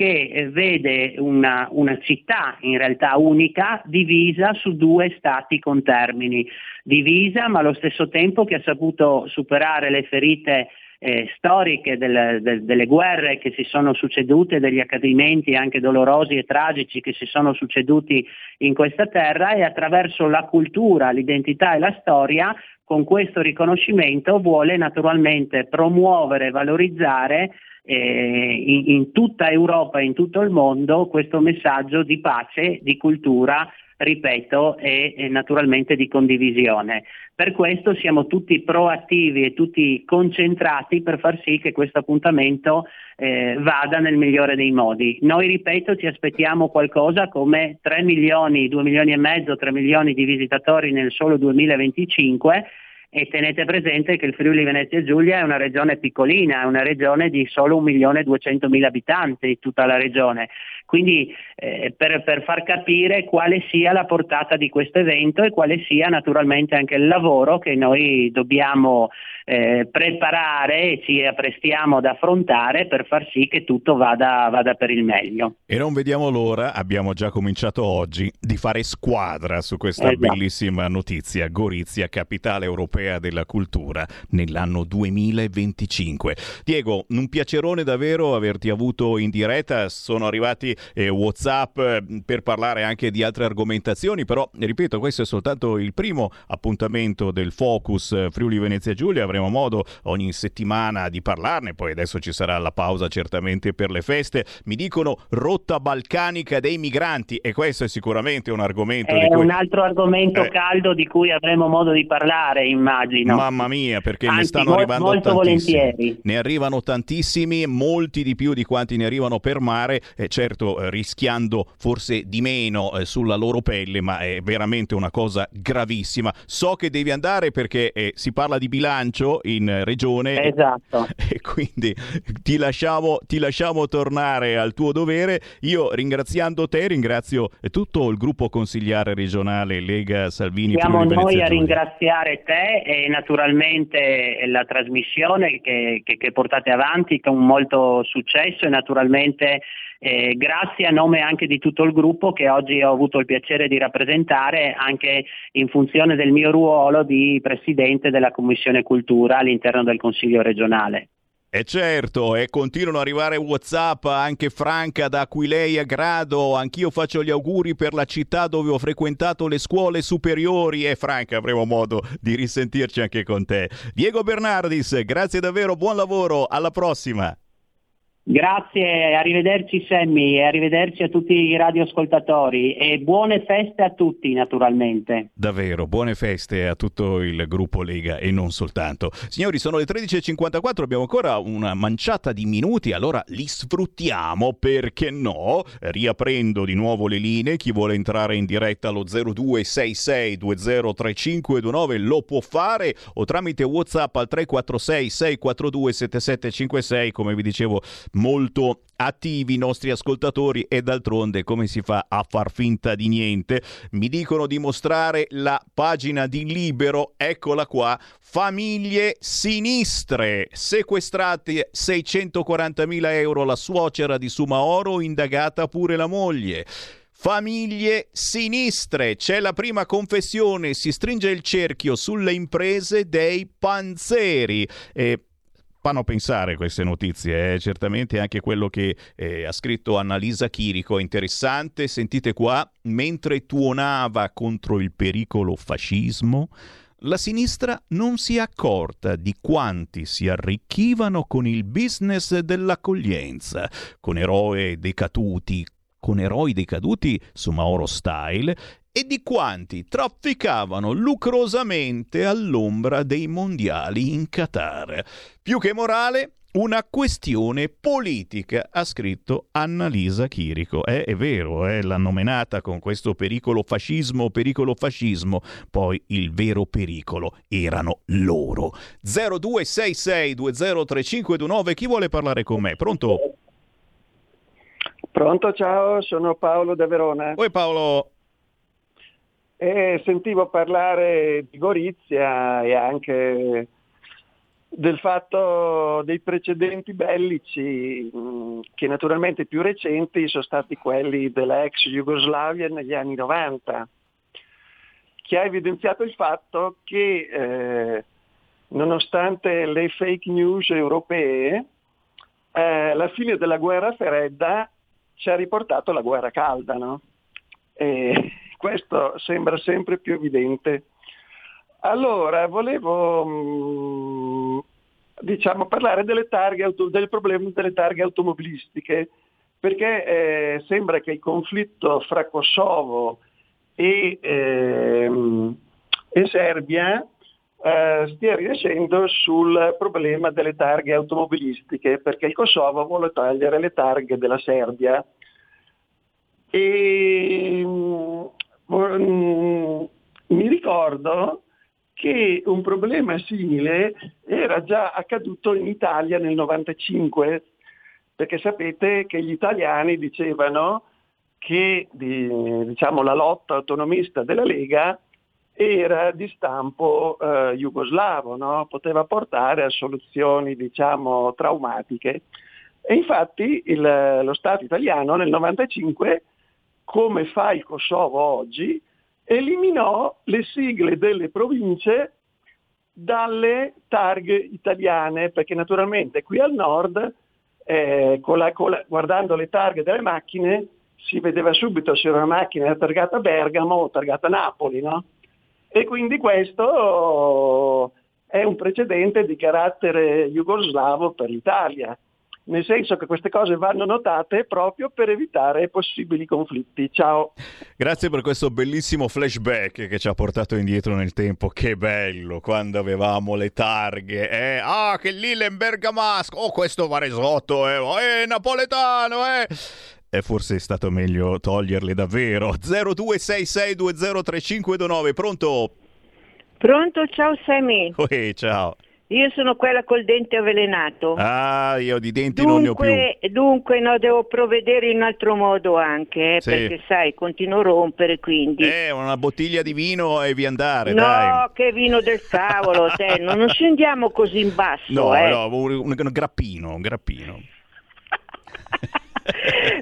che eh, vede una, una, città in realtà unica divisa su due stati contermini, divisa ma allo stesso tempo che ha saputo superare le ferite eh, storiche del, del, delle guerre che si sono succedute, degli accadimenti anche dolorosi e tragici che si sono succeduti in questa terra e attraverso la cultura, l'identità e la storia con questo riconoscimento vuole naturalmente promuovere e valorizzare eh, in, in, tutta Europa e in tutto il mondo questo messaggio di pace, di cultura ripeto, è, è naturalmente di condivisione. Per questo siamo tutti proattivi e tutti concentrati per far sì che questo appuntamento eh, vada nel migliore dei modi. Noi, ripeto, ci aspettiamo qualcosa come 3 milioni, 2 milioni e mezzo, 3 milioni di visitatori nel solo 2025 e tenete presente che il Friuli Venezia Giulia è una regione piccolina, è una regione di solo 1.200.000 abitanti, tutta la regione. Quindi eh, per, per, far capire quale sia la portata di questo evento e quale sia naturalmente anche il lavoro che noi dobbiamo eh, preparare e ci apprestiamo ad affrontare per far sì che tutto vada, vada per il meglio. E non vediamo l'ora, abbiamo già cominciato oggi, di fare squadra su questa Esatto. bellissima notizia. Gorizia, capitale europea della cultura, nell'anno 2025. Diego, un piacerone davvero averti avuto in diretta. Sono arrivati eh, WhatsApp eh, per parlare anche di altre argomentazioni, però ripeto, questo è soltanto il primo appuntamento del Focus eh, Friuli Venezia Giulia. Avremo modo ogni settimana di parlarne, poi adesso ci sarà la pausa certamente per le feste. Mi dicono rotta balcanica dei migranti e questo è sicuramente un argomento di È cui un altro argomento Eh. caldo di cui avremo modo di parlare, immagino. Mamma mia, perché ne Anzi, stanno mol- arrivando molto tantissimi. volentieri. Ne arrivano tantissimi, molti di più di quanti ne arrivano per mare, e certo eh, rischiando forse di meno eh, sulla loro pelle, ma è veramente una cosa gravissima. So che devi andare perché eh, si parla di bilancio in eh, regione Esatto. e quindi ti lasciamo, ti lasciamo tornare al tuo dovere. Io ringraziando te ringrazio eh, tutto il gruppo consigliare regionale Lega Salvini Siamo noi a ringraziare te e naturalmente la trasmissione che, che- che portate avanti con molto successo e naturalmente eh, grazie a nome anche di tutto il gruppo che oggi ho avuto il piacere di rappresentare anche in funzione del mio ruolo di Presidente della Commissione Cultura all'interno del Consiglio regionale. E certo, e continuano ad arrivare WhatsApp anche Franca da Aquilei a Grado. Anch'io faccio gli auguri per la città dove ho frequentato le scuole superiori. E Franca, avremo modo di risentirci anche con te. Diego Bernardis, grazie davvero, buon lavoro, alla prossima. Grazie, arrivederci Sammy e arrivederci a tutti i radioascoltatori e buone feste a tutti naturalmente. Davvero, buone feste a tutto il gruppo Lega e non soltanto. Signori, sono le 13.54, abbiamo ancora una manciata di minuti, allora li sfruttiamo, perché no? Riaprendo di nuovo le linee, chi vuole entrare in diretta allo 0266203529 lo può fare o tramite WhatsApp al 346 642 7756, come vi dicevo, molto attivi i nostri ascoltatori e d'altronde come si fa a far finta di niente? Mi dicono di mostrare la pagina di Libero, eccola qua, famiglie sinistre, sequestrati 640.000 euro la suocera di Sumaoro, indagata pure la moglie. Famiglie sinistre, c'è la prima confessione, si stringe il cerchio sulle imprese dei panzeri. E fanno pensare queste notizie, eh? certamente anche quello che eh, ha scritto Annalisa Chirico è interessante, sentite qua, mentre tuonava contro il pericolo fascismo, la sinistra non si è accorta di quanti si arricchivano con il business dell'accoglienza, con eroi decaduti, con eroi decaduti su Mauro Style e di quanti trafficavano lucrosamente all'ombra dei mondiali in Qatar. Più che morale, una questione politica, ha scritto Annalisa Chirico. Eh, è vero, eh, l'hanno menata con questo pericolo fascismo, pericolo fascismo, poi il vero pericolo erano loro. 0266203529, chi vuole parlare con me? Pronto? Pronto, ciao, sono Paolo da Verona. Oi Paolo. E sentivo parlare di Gorizia e anche del fatto dei precedenti bellici, che naturalmente più recenti sono stati quelli della ex Jugoslavia negli anni 90, che ha evidenziato il fatto che eh, nonostante le fake news europee, eh, la fine della guerra fredda ci ha riportato la guerra calda, no? Questo sembra sempre più evidente. Allora, volevo mh, diciamo, parlare auto- del problema delle targhe automobilistiche, perché eh, sembra che il conflitto fra Kosovo e, ehm, e Serbia eh, stia riescendo sul problema delle targhe automobilistiche, perché il Kosovo vuole togliere le targhe della Serbia. E, mm, mi ricordo che un problema simile era già accaduto in Italia nel 95, perché sapete che gli italiani dicevano che diciamo, la lotta autonomista della Lega era di stampo eh, jugoslavo, no? poteva portare a soluzioni diciamo, traumatiche. E infatti il, lo Stato italiano nel 95, come fa il Kosovo oggi, eliminò le sigle delle province dalle targhe italiane, perché naturalmente qui al nord, eh, con la, con la, guardando le targhe delle macchine, si vedeva subito se una macchina era targata Bergamo o targata Napoli, no? E quindi questo è un precedente di carattere jugoslavo per l'Italia nel senso che queste cose vanno notate proprio per evitare possibili conflitti. Ciao. Grazie per questo bellissimo flashback che ci ha portato indietro nel tempo. Che bello quando avevamo le targhe. Eh? Ah, che lì l'Embergamasco. Oh, questo Varesotto, eh, oh, eh napoletano, eh. E forse è stato meglio toglierle davvero. 0266203529, pronto? Pronto, ciao Sammy. Oi, ciao. Io sono quella col dente avvelenato. Ah, io di denti dunque, non ne ho più. Dunque, no, devo provvedere in altro modo anche, eh, Sì. perché sai, continuo a rompere quindi. Eh, una bottiglia di vino e vi andare, no, dai. che vino del cavolo, te, non, scendiamo così in basso, No, eh. no, un, un- un grappino, un grappino.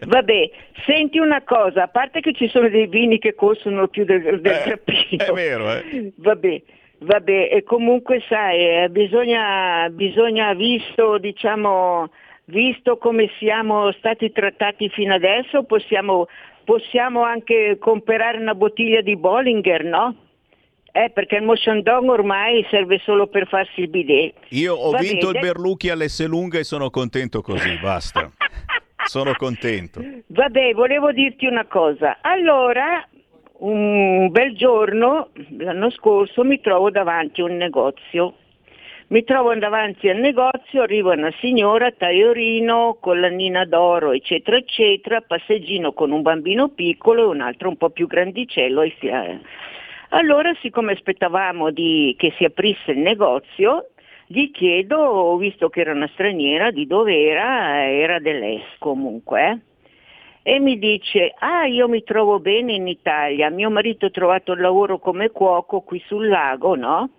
Vabbè, senti una cosa, a parte che ci sono dei vini che costano più del, del grappino. È vero, eh. Vabbè, vabbè, e comunque sai, eh, bisogna, bisogna visto, diciamo, visto come siamo stati trattati fino adesso, possiamo, possiamo anche comprare una bottiglia di Bollinger, no? Eh, perché il motion dog ormai serve solo per farsi il bidet. Io ho Va vinto bene. il Berlucchi all'S lunga e sono contento così, basta. sono contento. Vabbè, volevo dirti una cosa. Allora, un bel giorno, l'anno scorso, mi trovo davanti a un negozio. Mi trovo davanti al negozio, arriva una signora, tagliorino, collanina d'oro, eccetera, eccetera, passeggino con un bambino piccolo e un altro un po' più grandicello. fia- Allora, siccome aspettavamo di- che si aprisse il negozio, gli chiedo, visto che era una straniera, di dove era, era dell'Est comunque, eh. e mi dice, ah io mi trovo bene in Italia, mio marito ha trovato il lavoro come cuoco qui sul lago, no?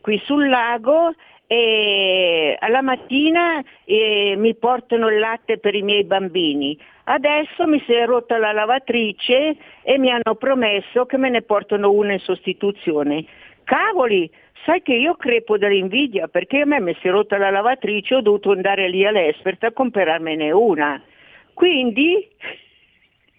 Qui sul lago e alla mattina eh, mi portano il latte per i miei bambini. Adesso mi si è rotta la lavatrice e mi hanno promesso che me ne portano una in sostituzione. Cavoli, sai che io crepo dall'invidia perché a me mi si è rotta la lavatrice ho dovuto andare lì all'Espert a comprarmene una. Quindi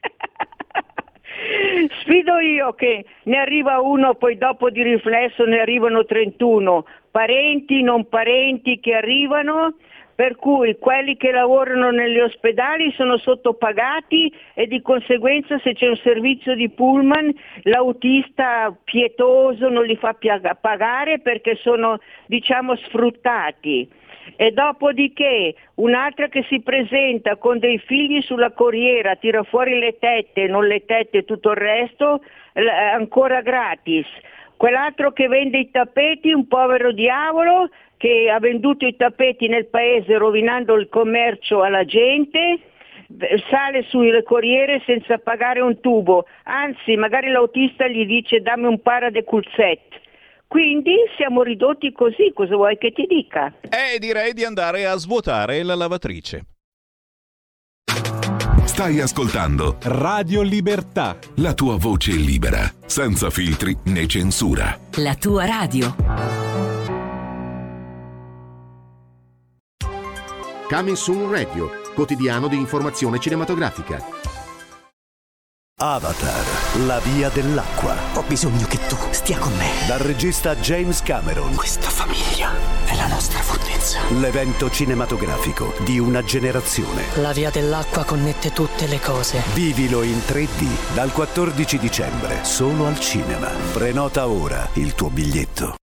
sfido io che ne arriva uno, poi dopo di riflesso ne arrivano 31, parenti, non parenti che arrivano, per cui quelli che lavorano negli ospedali sono sottopagati e di conseguenza se c'è un servizio di pullman l'autista pietoso non li fa pagare perché sono diciamo sfruttati. E dopodiché un'altra che si presenta con dei figli sulla corriera, tira fuori le tette, non le tette e tutto il resto, ancora gratis. Quell'altro che vende i tappeti, un povero diavolo che ha venduto i tappeti nel paese rovinando il commercio alla gente, sale sulle corriere senza pagare un tubo, anzi magari l'autista gli dice dammi un para de culzette. Quindi siamo ridotti così, cosa vuoi che ti dica? E direi di andare a svuotare la lavatrice. Stai ascoltando Radio Libertà. la tua voce libera, senza filtri né censura. La tua radio. Coming Soon Radio, quotidiano di informazione cinematografica. Avatar, La via dell'acqua. Ho bisogno che tu stia con me. Dal regista James Cameron. Questa famiglia è la nostra fortezza. L'evento cinematografico di una generazione. La via dell'acqua connette tutte le cose. Vivilo in 3D dal 14 dicembre, solo al cinema. Prenota ora il tuo biglietto.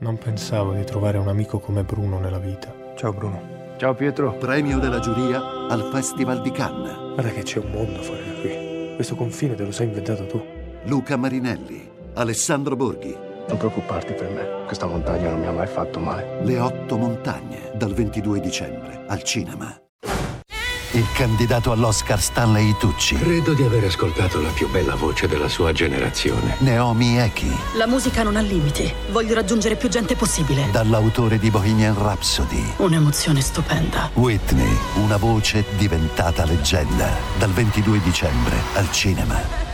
Non pensavo di trovare un amico come Bruno nella vita. Ciao Bruno. Ciao Pietro. Premio della giuria al Festival di Cannes. Guarda che c'è un mondo fuori da qui. Questo confine te lo sei inventato tu. Luca Marinelli, Alessandro Borghi. Non preoccuparti per me, questa montagna non mi ha mai fatto male. Le otto montagne, dal 22 dicembre, al cinema. Il candidato all'Oscar Stanley Tucci. Credo di aver ascoltato la più bella voce della sua generazione. Naomi Eki. La musica non ha limiti. Voglio raggiungere più gente possibile. Dall'autore di Bohemian Rhapsody. Un'emozione stupenda. Whitney, una voce diventata leggenda. Dal 22 dicembre al cinema.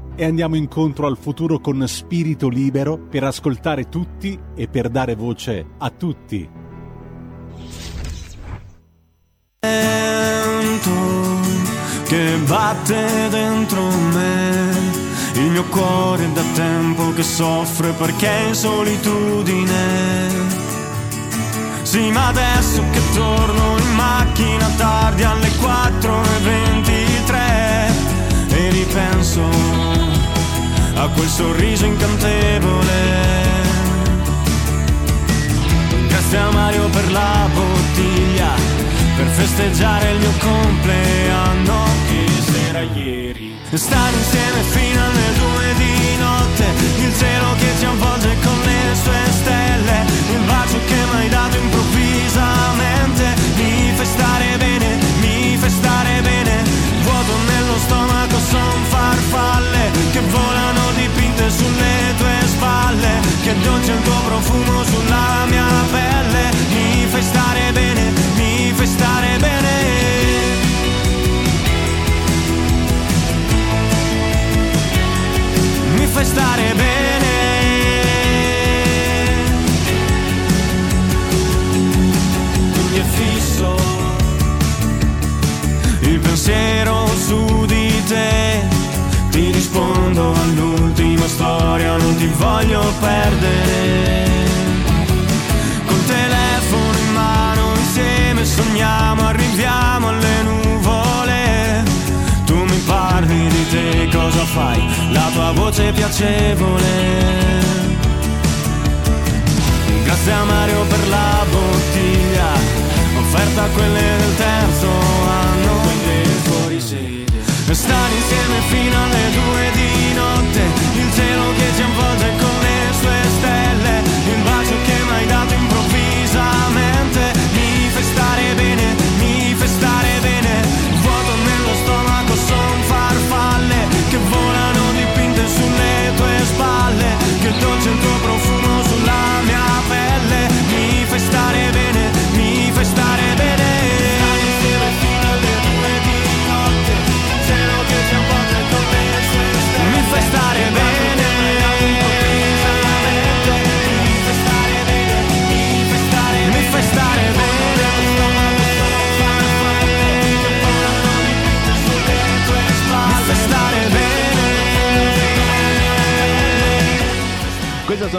e andiamo incontro al futuro con spirito libero per ascoltare tutti e per dare voce a tutti. che batte dentro me. Il mio cuore da tempo che soffre perché è in solitudine. Sì, ma adesso che torno in macchina tardi alle 4.23 e ripenso a quel sorriso incantevole. Grazie a Mario per la bottiglia, per festeggiare il mio compleanno che sera ieri. Stare insieme fino alle due di notte, il cielo che ci avvolge con le sue stelle, il bacio che mi hai dato improvvisamente, mi fai stare bene, mi fai stare bene, son farfalle che volano dipinte sulle tue spalle, che dolce il tuo profumo sulla mia pelle, mi fai stare bene, mi fai stare bene. Mi fai stare bene. Fisso il pensiero su. Rispondo all'ultima storia, non ti voglio perdere. Col telefono in mano insieme sogniamo, arriviamo alle nuvole. Tu mi parli di te, cosa fai? La tua voce è piacevole. Grazie a Mario per la bottiglia, offerta a quelle del terzo anno. Stare insieme fino alle due di notte, il cielo che ci avvolge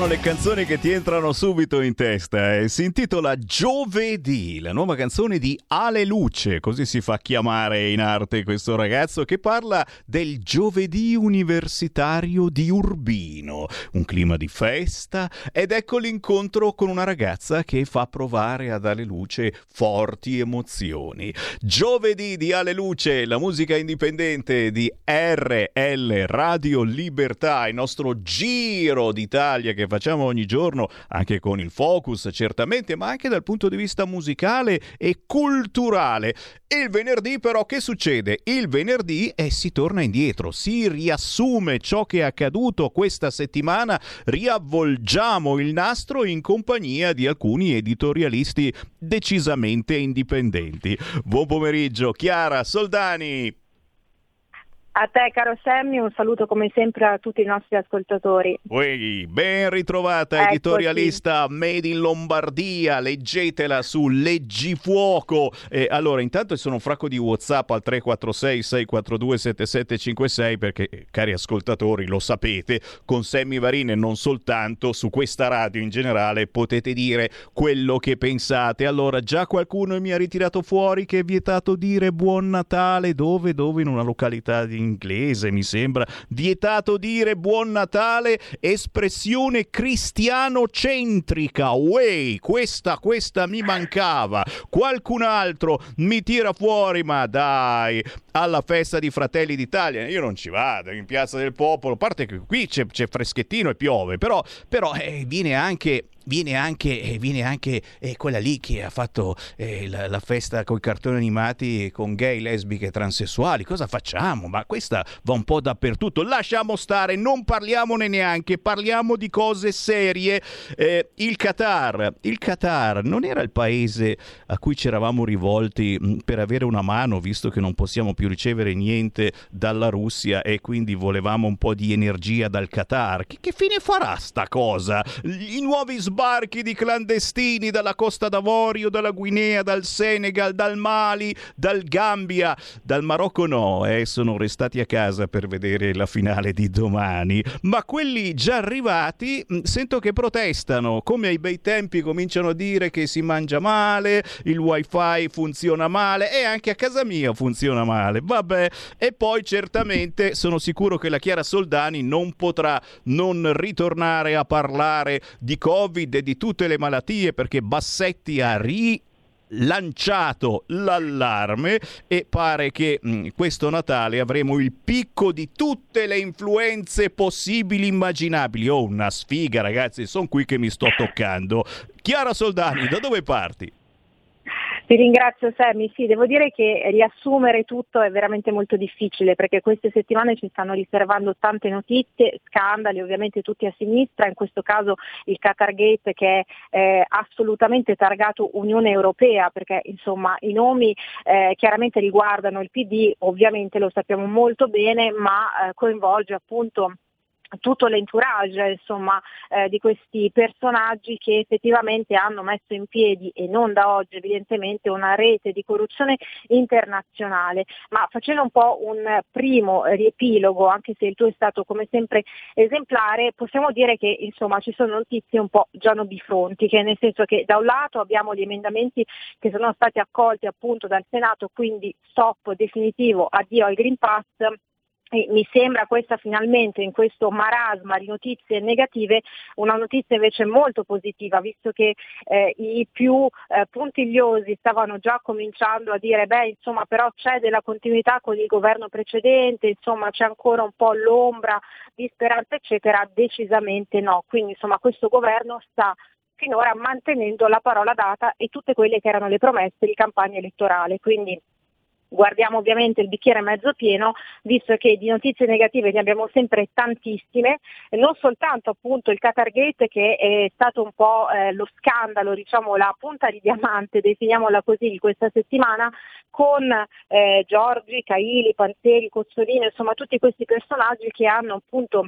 sono le canzoni che ti entrano subito in testa. eh. Si intitola Giovedì, la nuova canzone di Ale Luce, così si fa chiamare in arte questo ragazzo che parla del giovedì universitario di Urbino. Un clima di festa ed ecco l'incontro con una ragazza che fa provare ad Ale Luce forti emozioni. Giovedì di Ale Luce, la musica indipendente di RL Radio Libertà, il nostro giro d'Italia che facciamo ogni giorno, anche con il focus certamente, ma anche dal punto di vista musicale e culturale. Il venerdì però che succede? Il venerdì eh, si torna indietro, si riassume ciò che è accaduto questa settimana, riavvolgiamo il nastro in compagnia di alcuni editorialisti decisamente indipendenti. Buon pomeriggio, Chiara Soldani. A te caro Sammy, un saluto come sempre a tutti i nostri ascoltatori. Uè, ben ritrovata Eccoci. editorialista Made in Lombardia, leggetela su Leggifuoco. E allora, intanto ci sono un fracco di Whatsapp al 346 642 7756 perché, eh, cari ascoltatori, lo sapete, con Sammy Varine non soltanto, su questa radio in generale potete dire quello che pensate. Allora, già qualcuno mi ha ritirato fuori che è vietato dire buon Natale dove? Dove? In una località di inglese, mi sembra. Vietato dire buon Natale, espressione cristianocentrica. Uè, questa, questa mi mancava. Qualcun altro mi tira fuori, ma dai, alla festa di Fratelli d'Italia. Io non ci vado in Piazza del Popolo, a parte che qui c'è, c'è freschettino e piove, però, però eh, viene anche viene anche, eh, viene anche eh, quella lì che ha fatto eh, la, la festa con i cartoni animati con gay, lesbiche transessuali. Cosa facciamo? Ma questa va un po' dappertutto. Lasciamo stare, non parliamone neanche, parliamo di cose serie. Eh, il Qatar, il Qatar non era il paese a cui ci eravamo rivolti mh, per avere una mano, visto che non possiamo più ricevere niente dalla Russia e quindi volevamo un po' di energia dal Qatar. Che, che fine farà sta cosa? I nuovi sbarchi di clandestini dalla Costa d'Avorio, dalla Guinea, dal Senegal, dal Mali, dal Gambia, dal Marocco no, eh, sono restati a casa per vedere la finale di domani, ma quelli già arrivati mh, sento che protestano, come ai bei tempi cominciano a dire che si mangia male, il wifi funziona male e anche a casa mia funziona male, vabbè, e poi certamente sono sicuro che la Chiara Soldani non potrà non ritornare a parlare di Covid e di tutte le malattie perché Bassetti ha ri lanciato l'allarme e pare che mh, questo Natale avremo il picco di tutte le influenze possibili immaginabili. Oh, una sfiga, ragazzi, sono qui che mi sto toccando. Chiara Soldani, da dove parti? Ti ringrazio Sammy, sì, devo dire che riassumere tutto è veramente molto difficile perché queste settimane ci stanno riservando tante notizie, scandali ovviamente tutti a sinistra, in questo caso il Qatar Gate che è eh, assolutamente targato Unione Europea perché insomma i nomi eh, chiaramente riguardano il PD, ovviamente lo sappiamo molto bene, ma eh, coinvolge appunto tutto l'entourage insomma, eh, di questi personaggi che effettivamente hanno messo in piedi e non da oggi evidentemente una rete di corruzione internazionale. Ma facendo un po' un primo riepilogo, anche se il tuo è stato come sempre esemplare, possiamo dire che insomma ci sono notizie un po' giano bifrontiche, nel senso che da un lato abbiamo gli emendamenti che sono stati accolti appunto dal Senato, quindi stop definitivo, addio al Green Pass e mi sembra questa finalmente in questo marasma di notizie negative una notizia invece molto positiva, visto che eh, i più eh, puntigliosi stavano già cominciando a dire beh insomma però c'è della continuità con il governo precedente, insomma c'è ancora un po' l'ombra di speranza eccetera, decisamente no. Quindi insomma questo governo sta finora mantenendo la parola data e tutte quelle che erano le promesse di campagna elettorale. Quindi guardiamo ovviamente il bicchiere mezzo pieno, visto che di notizie negative ne abbiamo sempre tantissime, non soltanto appunto il Qatar Gate che è stato un po' eh, lo scandalo, diciamo la punta di diamante, definiamola così, di questa settimana, con eh, Giorgi, Caili, Panzeri, Cozzolino, insomma tutti questi personaggi che hanno appunto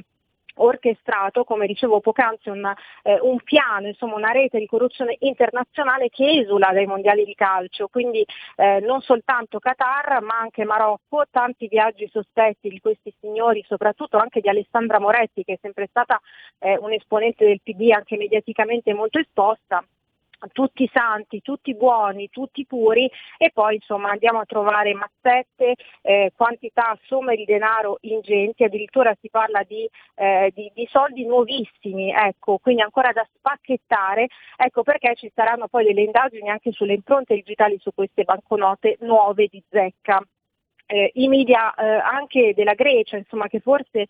orchestrato, come dicevo poc'anzi, un, eh, un piano, insomma una rete di corruzione internazionale che esula dai mondiali di calcio, quindi eh, non soltanto Qatar ma anche Marocco, tanti viaggi sospetti di questi signori, soprattutto anche di Alessandra Moretti che è sempre stata eh, un esponente del PD anche mediaticamente molto esposta tutti santi, tutti buoni, tutti puri e poi insomma andiamo a trovare mazzette, eh, quantità, somme di denaro ingenti, addirittura si parla di, eh, di, di, soldi nuovissimi, ecco, quindi ancora da spacchettare, ecco perché ci saranno poi delle indagini anche sulle impronte digitali su queste banconote nuove di zecca. Eh, I media eh, anche della Grecia, insomma, che forse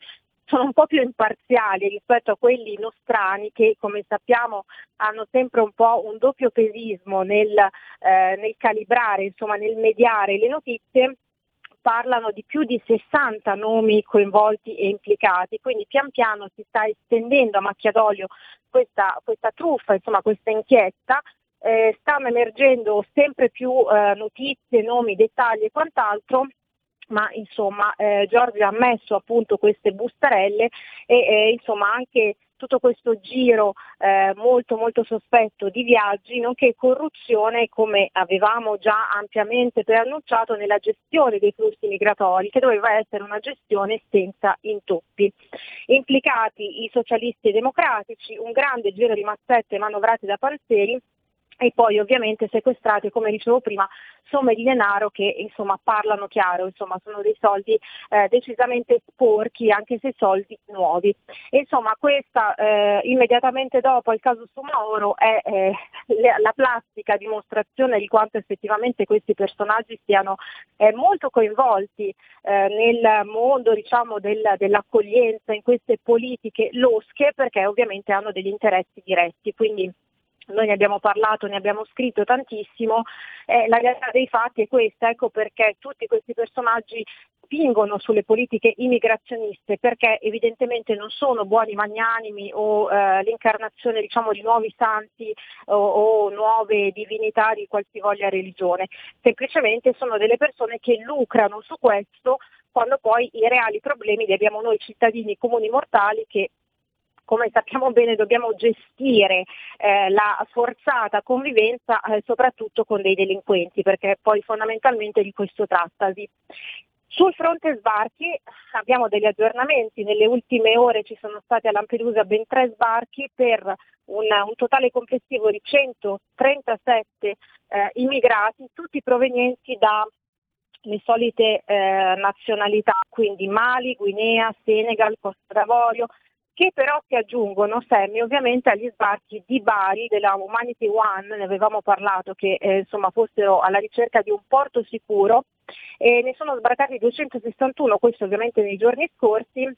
sono un po' più imparziali rispetto a quelli nostrani che come sappiamo hanno sempre un po' un doppio pesismo nel, eh, nel calibrare, insomma nel mediare le notizie parlano di più di 60 nomi coinvolti e implicati, quindi pian piano si sta estendendo a macchia d'olio questa, questa truffa, insomma questa inchiesta, eh, stanno emergendo sempre più eh, notizie, nomi, dettagli e quant'altro ma insomma eh, Giorgio ha messo appunto queste bustarelle e eh, insomma anche tutto questo giro eh, molto molto sospetto di viaggi, nonché corruzione come avevamo già ampiamente preannunciato nella gestione dei flussi migratori, che doveva essere una gestione senza intoppi. Implicati i socialisti e democratici, un grande giro di mazzette manovrate da Panzeri e poi ovviamente sequestrati, come dicevo prima, somme di denaro che insomma parlano chiaro, insomma sono dei soldi eh, decisamente sporchi, anche se soldi nuovi. E, insomma questa eh, immediatamente dopo il caso Sumaoro è eh, la plastica dimostrazione di quanto effettivamente questi personaggi siano eh, molto coinvolti eh, nel mondo diciamo, del, dell'accoglienza, in queste politiche losche perché ovviamente hanno degli interessi diretti. Quindi, noi ne abbiamo parlato, ne abbiamo scritto tantissimo, eh, la realtà dei fatti è questa, ecco perché tutti questi personaggi spingono sulle politiche immigrazioniste perché evidentemente non sono buoni magnanimi o eh, l'incarnazione diciamo, di nuovi santi o, o, nuove divinità di qualsivoglia religione, semplicemente sono delle persone che lucrano su questo quando poi i reali problemi li abbiamo noi cittadini comuni mortali che come sappiamo bene dobbiamo gestire eh, la forzata convivenza eh, soprattutto con dei delinquenti, perché poi fondamentalmente di questo trattasi. Sul fronte sbarchi abbiamo degli aggiornamenti, nelle ultime ore ci sono stati a Lampedusa ben tre sbarchi per un, un totale complessivo di 137 eh, immigrati, tutti provenienti da le solite eh, nazionalità, quindi Mali, Guinea, Senegal, Costa d'Avorio, che però si aggiungono, Sammy, ovviamente agli sbarchi di Bari della Humanity One, ne avevamo parlato, che eh, insomma fossero alla ricerca di un porto sicuro, e ne sono sbarcati 261, questo ovviamente nei giorni scorsi,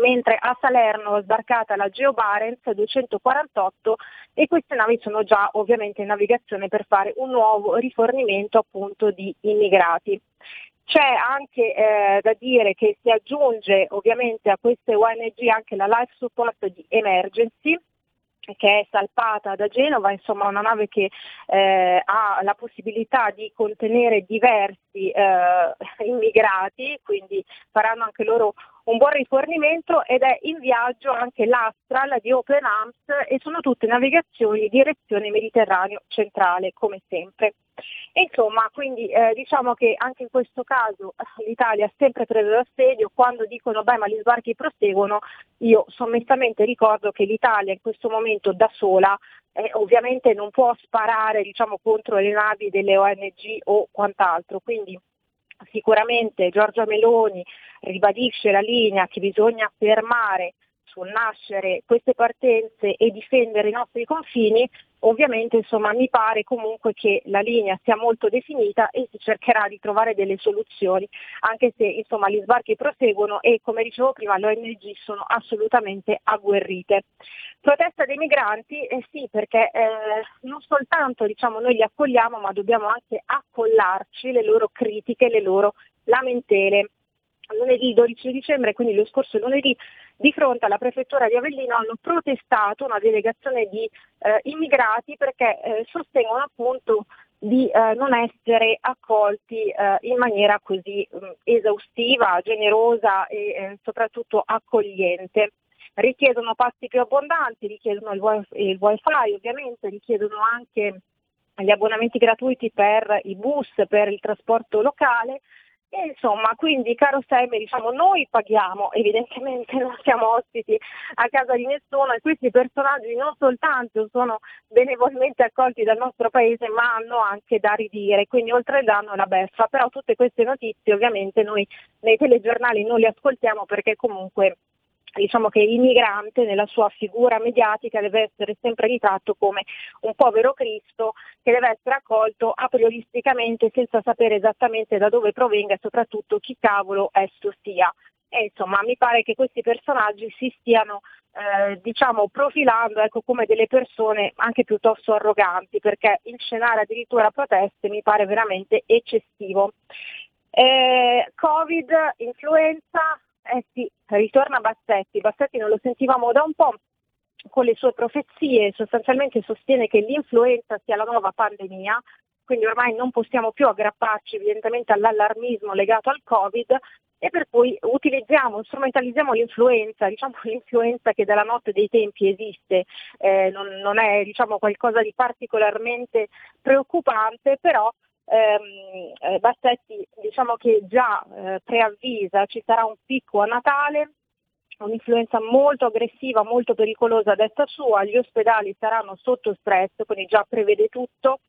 mentre a Salerno è sbarcata la Geo Barents 248 e queste navi sono già ovviamente in navigazione per fare un nuovo rifornimento appunto di immigrati. C'è anche eh, da dire che si aggiunge ovviamente a queste ONG anche la life support di emergency che è salpata da Genova, insomma una nave che eh, ha la possibilità di contenere diversi eh, immigrati, quindi faranno anche loro un buon rifornimento ed è in viaggio anche l'Astral di Open Arms e sono tutte navigazioni direzione Mediterraneo centrale come sempre. Insomma, quindi eh, diciamo che anche in questo caso eh, l'Italia ha sempre preso l'assedio, quando dicono beh ma gli sbarchi proseguono, io sommessamente ricordo che l'Italia in questo momento da sola eh, ovviamente non può sparare diciamo, contro le navi delle ONG o quant'altro, quindi sicuramente Giorgia Meloni ribadisce la linea che bisogna fermare sul nascere queste partenze e difendere i nostri confini, ovviamente insomma, mi pare comunque che la linea sia molto definita e si cercherà di trovare delle soluzioni, anche se insomma, gli sbarchi proseguono e come dicevo prima le ONG sono assolutamente agguerrite. Protesta dei migranti? Eh sì, perché eh, non soltanto diciamo, noi li accogliamo, ma dobbiamo anche accollarci le loro critiche, le loro lamentele lunedì 12 dicembre, quindi lo scorso lunedì, di fronte alla prefettura di Avellino hanno protestato una delegazione di eh, immigrati perché eh, sostengono appunto di eh, non essere accolti eh, in maniera così mh, mm, esaustiva, generosa e eh, soprattutto accogliente. Richiedono pasti più abbondanti, richiedono il wifi, il wifi ovviamente, richiedono anche gli abbonamenti gratuiti per i bus, per il trasporto locale, e insomma, quindi caro Sammy, diciamo, noi paghiamo, evidentemente non siamo ospiti a casa di nessuno e questi personaggi non soltanto sono benevolmente accolti dal nostro paese, ma hanno anche da ridire, quindi oltre il danno la beffa, però tutte queste notizie ovviamente noi nei telegiornali non le ascoltiamo perché comunque diciamo che il migrante nella sua figura mediatica deve essere sempre ritratto come un povero Cristo che deve essere accolto a prioristicamente senza sapere esattamente da dove provenga e soprattutto chi cavolo esso sia. e insomma mi pare che questi personaggi si stiano eh, diciamo profilando ecco, come delle persone anche piuttosto arroganti perché inscenare addirittura proteste mi pare veramente eccessivo. Eh, Covid, influenza, eh sì, ritorna Bassetti, Bassetti non lo sentivamo da un po', con le sue profezie sostanzialmente sostiene che l'influenza sia la nuova pandemia, quindi ormai non possiamo più aggrapparci evidentemente all'allarmismo legato al Covid e per cui utilizziamo, strumentalizziamo l'influenza, diciamo l'influenza che dalla notte dei tempi esiste, eh, non, non, è diciamo, qualcosa di particolarmente preoccupante, però ehm, eh, Bassetti diciamo che già eh, preavvisa ci sarà un picco a Natale, un'influenza molto aggressiva, molto pericolosa a detta sua, gli ospedali saranno sotto stress, quindi già prevede tutto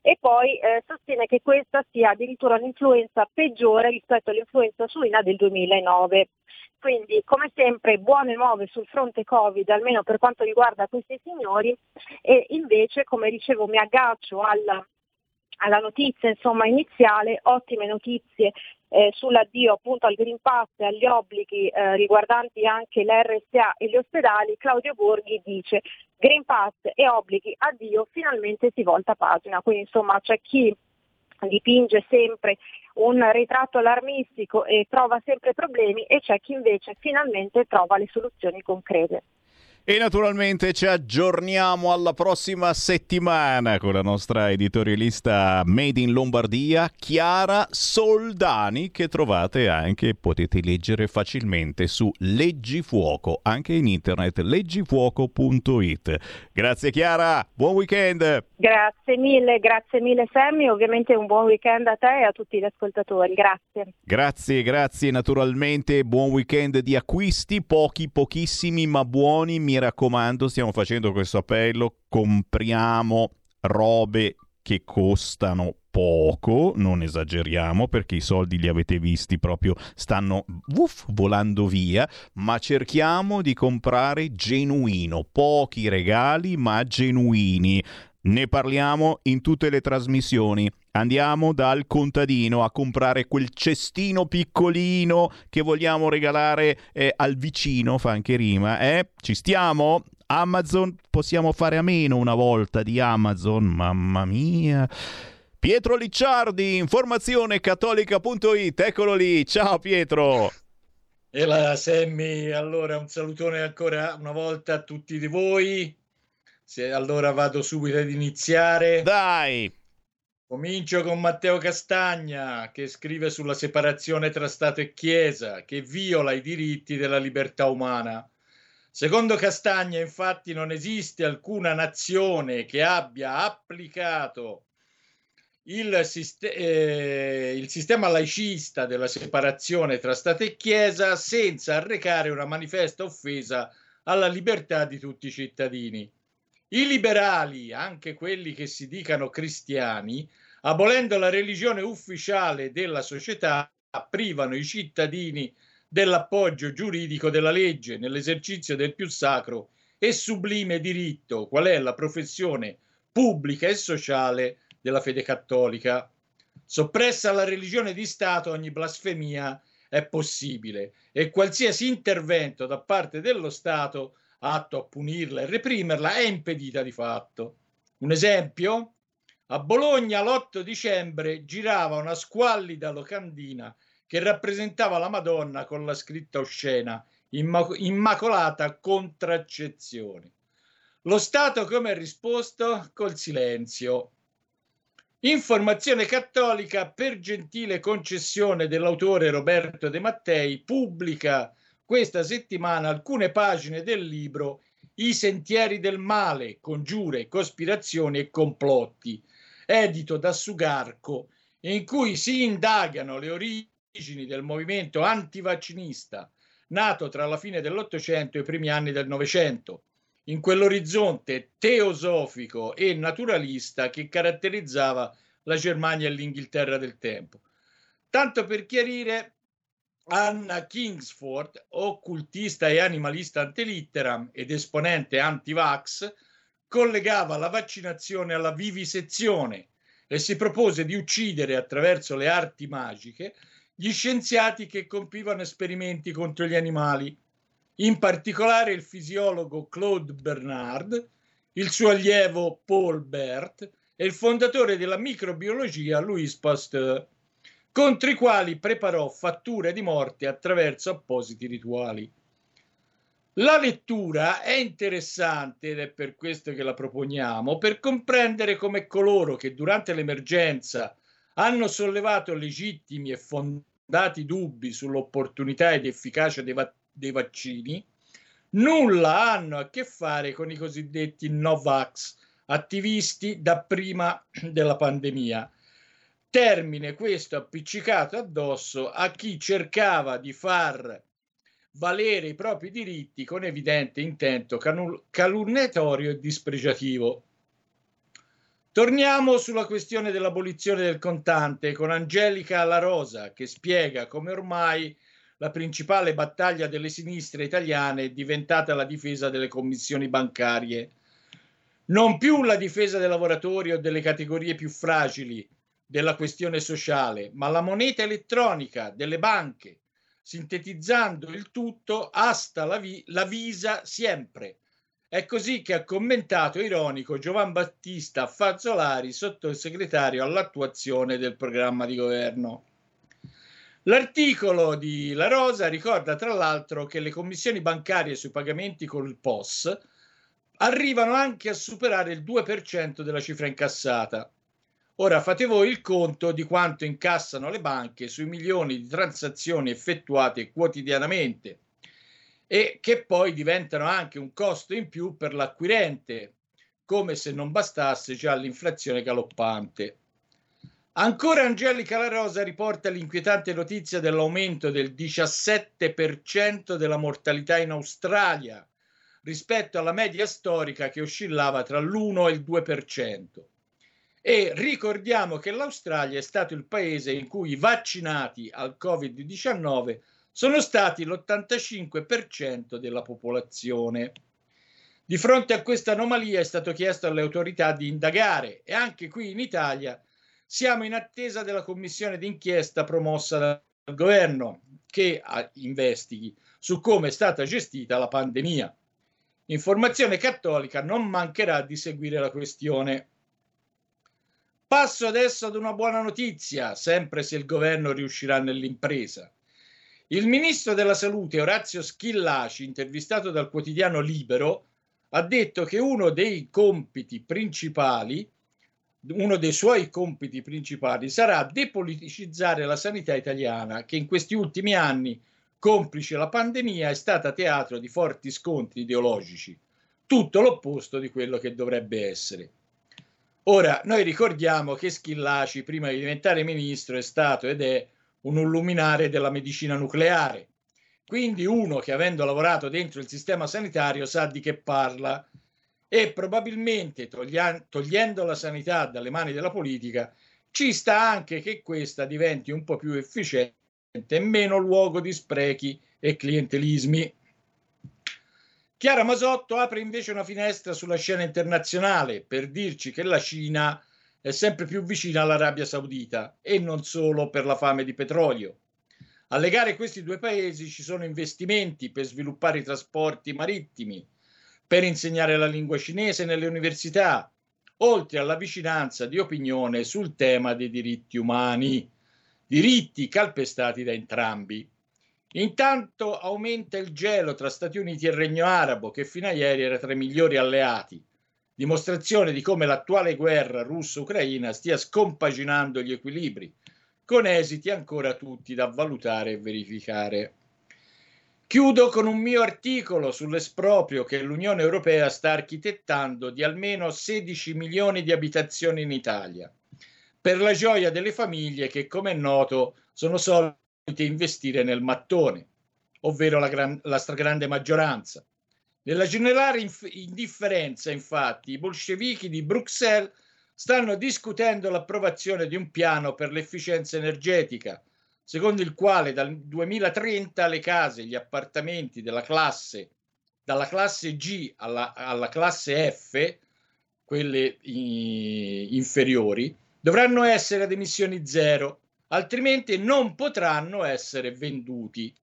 e poi eh, sostiene che questa sia addirittura un'influenza peggiore rispetto all'influenza suina del 2009. Quindi come sempre buone nuove sul fronte Covid, almeno per quanto riguarda questi signori, e invece come dicevo mi aggancio alla alla notizia insomma, iniziale, ottime notizie eh, sull'addio appunto al Green Pass e agli obblighi eh, riguardanti anche l'RSA e gli ospedali, Claudio Borghi dice Green Pass e obblighi, addio, finalmente si volta pagina. Quindi insomma c'è chi dipinge sempre un ritratto allarmistico e trova sempre problemi e c'è chi invece finalmente trova le soluzioni concrete. E naturalmente ci aggiorniamo alla prossima settimana con la nostra editorialista Made in Lombardia, Chiara Soldani, che trovate anche, potete leggere facilmente su Leggifuoco, anche in internet, leggifuoco.it. Grazie Chiara, buon weekend! Grazie mille, grazie mille Sammy, ovviamente un buon weekend a te e a tutti gli ascoltatori, grazie. Grazie, grazie naturalmente, buon weekend di acquisti, pochi, pochissimi ma buoni, mi raccomando, stiamo facendo questo appello, compriamo robe che costano poco, non esageriamo perché i soldi li avete visti proprio stanno uff, volando via, ma cerchiamo di comprare genuino, pochi regali ma genuini. Ne parliamo in tutte le trasmissioni. Andiamo dal contadino a comprare quel cestino piccolino che vogliamo regalare eh, al vicino, fa anche rima, eh? Ci stiamo? Amazon, possiamo fare a meno una volta di Amazon, mamma mia. Pietro Licciardi, informazione cattolica.it, eccolo lì, ciao Pietro. E la Semmi, allora un salutone ancora una volta a tutti di voi. Se allora vado subito ad iniziare. Dai! Comincio con Matteo Castagna che scrive sulla separazione tra Stato e Chiesa, che viola i diritti della libertà umana. Secondo Castagna, infatti, non esiste alcuna nazione che abbia applicato il, sist- eh, il, sistema laicista della separazione tra Stato e Chiesa senza arrecare una manifesta offesa alla libertà di tutti i cittadini. I liberali, anche quelli che si dicano cristiani, abolendo la religione ufficiale della società, privano i cittadini dell'appoggio giuridico della legge nell'esercizio del più sacro e sublime diritto, qual è la professione pubblica e sociale della fede cattolica. Soppressa la religione di Stato, ogni blasfemia è possibile e qualsiasi intervento da parte dello Stato atto a punirla e reprimerla è impedita di fatto. Un esempio? A Bologna l'8 dicembre girava una squallida locandina che rappresentava la Madonna con la scritta oscena Immac- Immacolata Contraccezione. Lo Stato come ha risposto? Col silenzio. Informazione cattolica per gentile concessione dell'autore Roberto De Mattei pubblica questa settimana alcune pagine del libro I sentieri del male, congiure, cospirazioni e complotti, edito da Sugarco, in cui si indagano le origini del movimento antivaccinista nato tra la fine dell'Ottocento e i primi anni del Novecento, in quell'orizzonte teosofico e naturalista che caratterizzava la Germania e l'Inghilterra del tempo. Tanto per chiarire, Anna Kingsford, occultista e animalista antelitteram ed esponente anti-vax, collegava la vaccinazione alla vivisezione e si propose di uccidere attraverso le arti magiche gli scienziati che compivano esperimenti contro gli animali, in particolare il fisiologo Claude Bernard, il suo allievo Paul Bert e il fondatore della microbiologia Louis Pasteur, contro i quali preparò fatture di morte attraverso appositi rituali. La lettura è interessante ed è per questo che la proponiamo, per comprendere come coloro che durante l'emergenza hanno sollevato legittimi e fondati dubbi sull'opportunità ed efficacia dei, va- dei vaccini, nulla hanno a che fare con i cosiddetti Novax, attivisti da prima della pandemia. Termine questo appiccicato addosso a chi cercava di far valere i propri diritti con evidente intento calunniatorio e dispregiativo. Torniamo sulla questione dell'abolizione del contante con Angelica La Rosa che spiega come ormai la principale battaglia delle sinistre italiane è diventata la difesa delle commissioni bancarie. Non più la difesa dei lavoratori o delle categorie più fragili della questione sociale, ma la moneta elettronica delle banche sintetizzando il tutto, asta la, vi- la visa sempre. È così che ha commentato ironico Giovan Battista Fazzolari, sottosegretario all'attuazione del programma di governo. L'articolo di La Rosa ricorda tra l'altro che le commissioni bancarie sui pagamenti col POS arrivano anche a superare il 2% della cifra incassata, Ora fate voi il conto di quanto incassano le banche sui milioni di transazioni effettuate quotidianamente e che poi diventano anche un costo in più per l'acquirente, come se non bastasse già l'inflazione galoppante. Ancora Angelica La Rosa riporta l'inquietante notizia dell'aumento del 17% della mortalità in Australia rispetto alla media storica che oscillava tra l'1 e il 2%. E ricordiamo che l'Australia è stato il paese in cui i vaccinati al Covid-19 sono stati l'85% della popolazione. Di fronte a questa anomalia è stato chiesto alle autorità di indagare e anche qui in Italia siamo in attesa della commissione d'inchiesta promossa dal governo che investighi su come è stata gestita la pandemia. Informazione Cattolica non mancherà di seguire la questione. Passo adesso ad una buona notizia, sempre se il governo riuscirà nell'impresa. Il ministro della Salute Orazio Schillaci, intervistato dal quotidiano Libero, ha detto che uno dei compiti principali, uno dei suoi compiti principali sarà depoliticizzare la sanità italiana, che in questi ultimi anni, complice la pandemia, è stata teatro di forti scontri ideologici, tutto l'opposto di quello che dovrebbe essere. Ora, noi ricordiamo che Schillaci, prima di diventare ministro, è stato ed è un luminare della medicina nucleare. Quindi uno che avendo lavorato dentro il sistema sanitario sa di che parla e probabilmente togliendo la sanità dalle mani della politica ci sta anche che questa diventi un po' più efficiente e meno luogo di sprechi e clientelismi. Chiara Masotto apre invece una finestra sulla scena internazionale per dirci che la Cina è sempre più vicina all'Arabia Saudita e non solo per la fame di petrolio. A legare questi due paesi ci sono investimenti per sviluppare i trasporti marittimi, per insegnare la lingua cinese nelle università, oltre alla vicinanza di opinione sul tema dei diritti umani, diritti calpestati da entrambi. Intanto aumenta il gelo tra Stati Uniti e Regno Arabo, che fino a ieri era tra i migliori alleati, dimostrazione di come l'attuale guerra russo-ucraina stia scompaginando gli equilibri, con esiti ancora tutti da valutare e verificare. Chiudo con un mio articolo sull'esproprio che l'Unione Europea sta architettando di almeno 16 milioni di abitazioni in Italia, per la gioia delle famiglie che, come è noto, sono soldi investire nel mattone, ovvero la, gran, la stragrande maggioranza. Nella generale inf- indifferenza, infatti, i bolscevichi di Bruxelles stanno discutendo l'approvazione di un piano per l'efficienza energetica, secondo il quale dal 2030 le case e gli appartamenti della classe, dalla classe G alla, alla classe F, quelle i, inferiori, dovranno essere ad emissioni zero altrimenti non potranno essere venduti.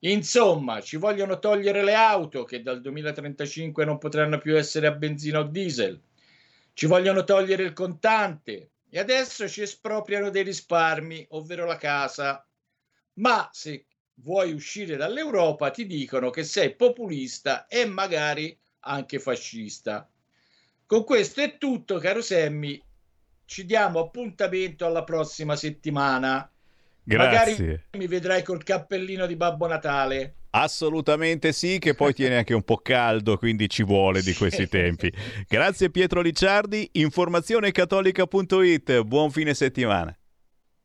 Insomma, ci vogliono togliere le auto che dal 2035 non potranno più essere a benzina o diesel. Ci vogliono togliere il contante e adesso ci espropriano dei risparmi, ovvero la casa. Ma se vuoi uscire dall'Europa ti dicono che sei populista e magari anche fascista. Con questo è tutto, caro Semmi. Ci diamo appuntamento alla prossima settimana. Grazie. Magari mi vedrai col cappellino di Babbo Natale. Assolutamente sì, che poi tiene anche un po' caldo, quindi ci vuole di questi tempi. Grazie Pietro Licciardi, informazionecattolica.it, buon fine settimana.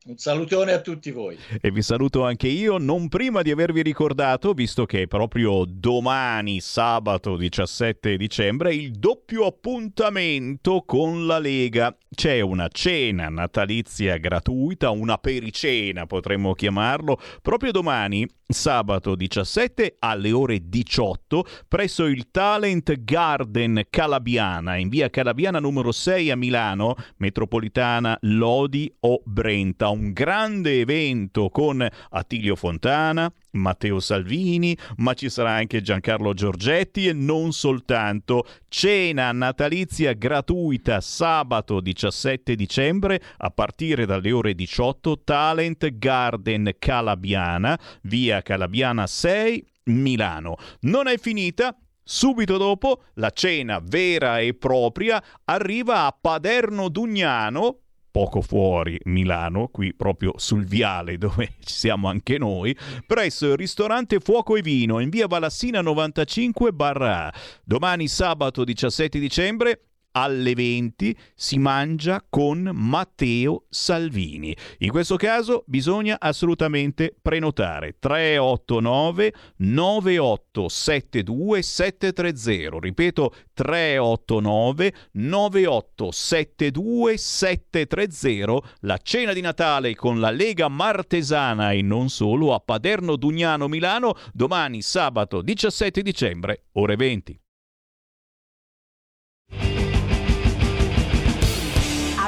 Un salutone a tutti voi. E vi saluto anche io, non prima di avervi ricordato, visto che è proprio domani, sabato 17 dicembre, il doppio appuntamento con la Lega. C'è una cena natalizia gratuita, una pericena potremmo chiamarlo, proprio domani, sabato 17 alle ore 18, presso il Talent Garden Calabiana, in via Calabiana numero 6 a Milano, metropolitana Lodi o Brenta. Un grande evento con Attilio Fontana, Matteo Salvini, ma ci sarà anche Giancarlo Giorgetti e non soltanto. Cena natalizia gratuita sabato 17 dicembre a partire dalle ore 18 Talent Garden Calabiana, via Calabiana 6, Milano. Non è finita, Subito dopo, la cena vera e propria arriva a Paderno Dugnano, poco fuori Milano, qui proprio sul viale dove ci siamo anche noi, presso il ristorante Fuoco e Vino in via Valassina 95 barra. Domani sabato 17 dicembre alle 20 si mangia con Matteo Salvini. In questo caso bisogna assolutamente prenotare 389 9872 730. Ripeto 389 9872 730. La cena di Natale con la Lega Martesana e non solo a Paderno Dugnano Milano domani sabato 17 dicembre ore 20.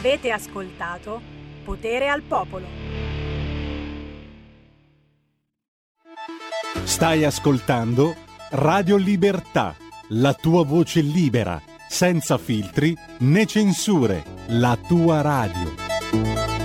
Avete ascoltato Potere al Popolo. Stai ascoltando Radio Libertà, la tua voce libera, senza filtri né censure, la tua radio.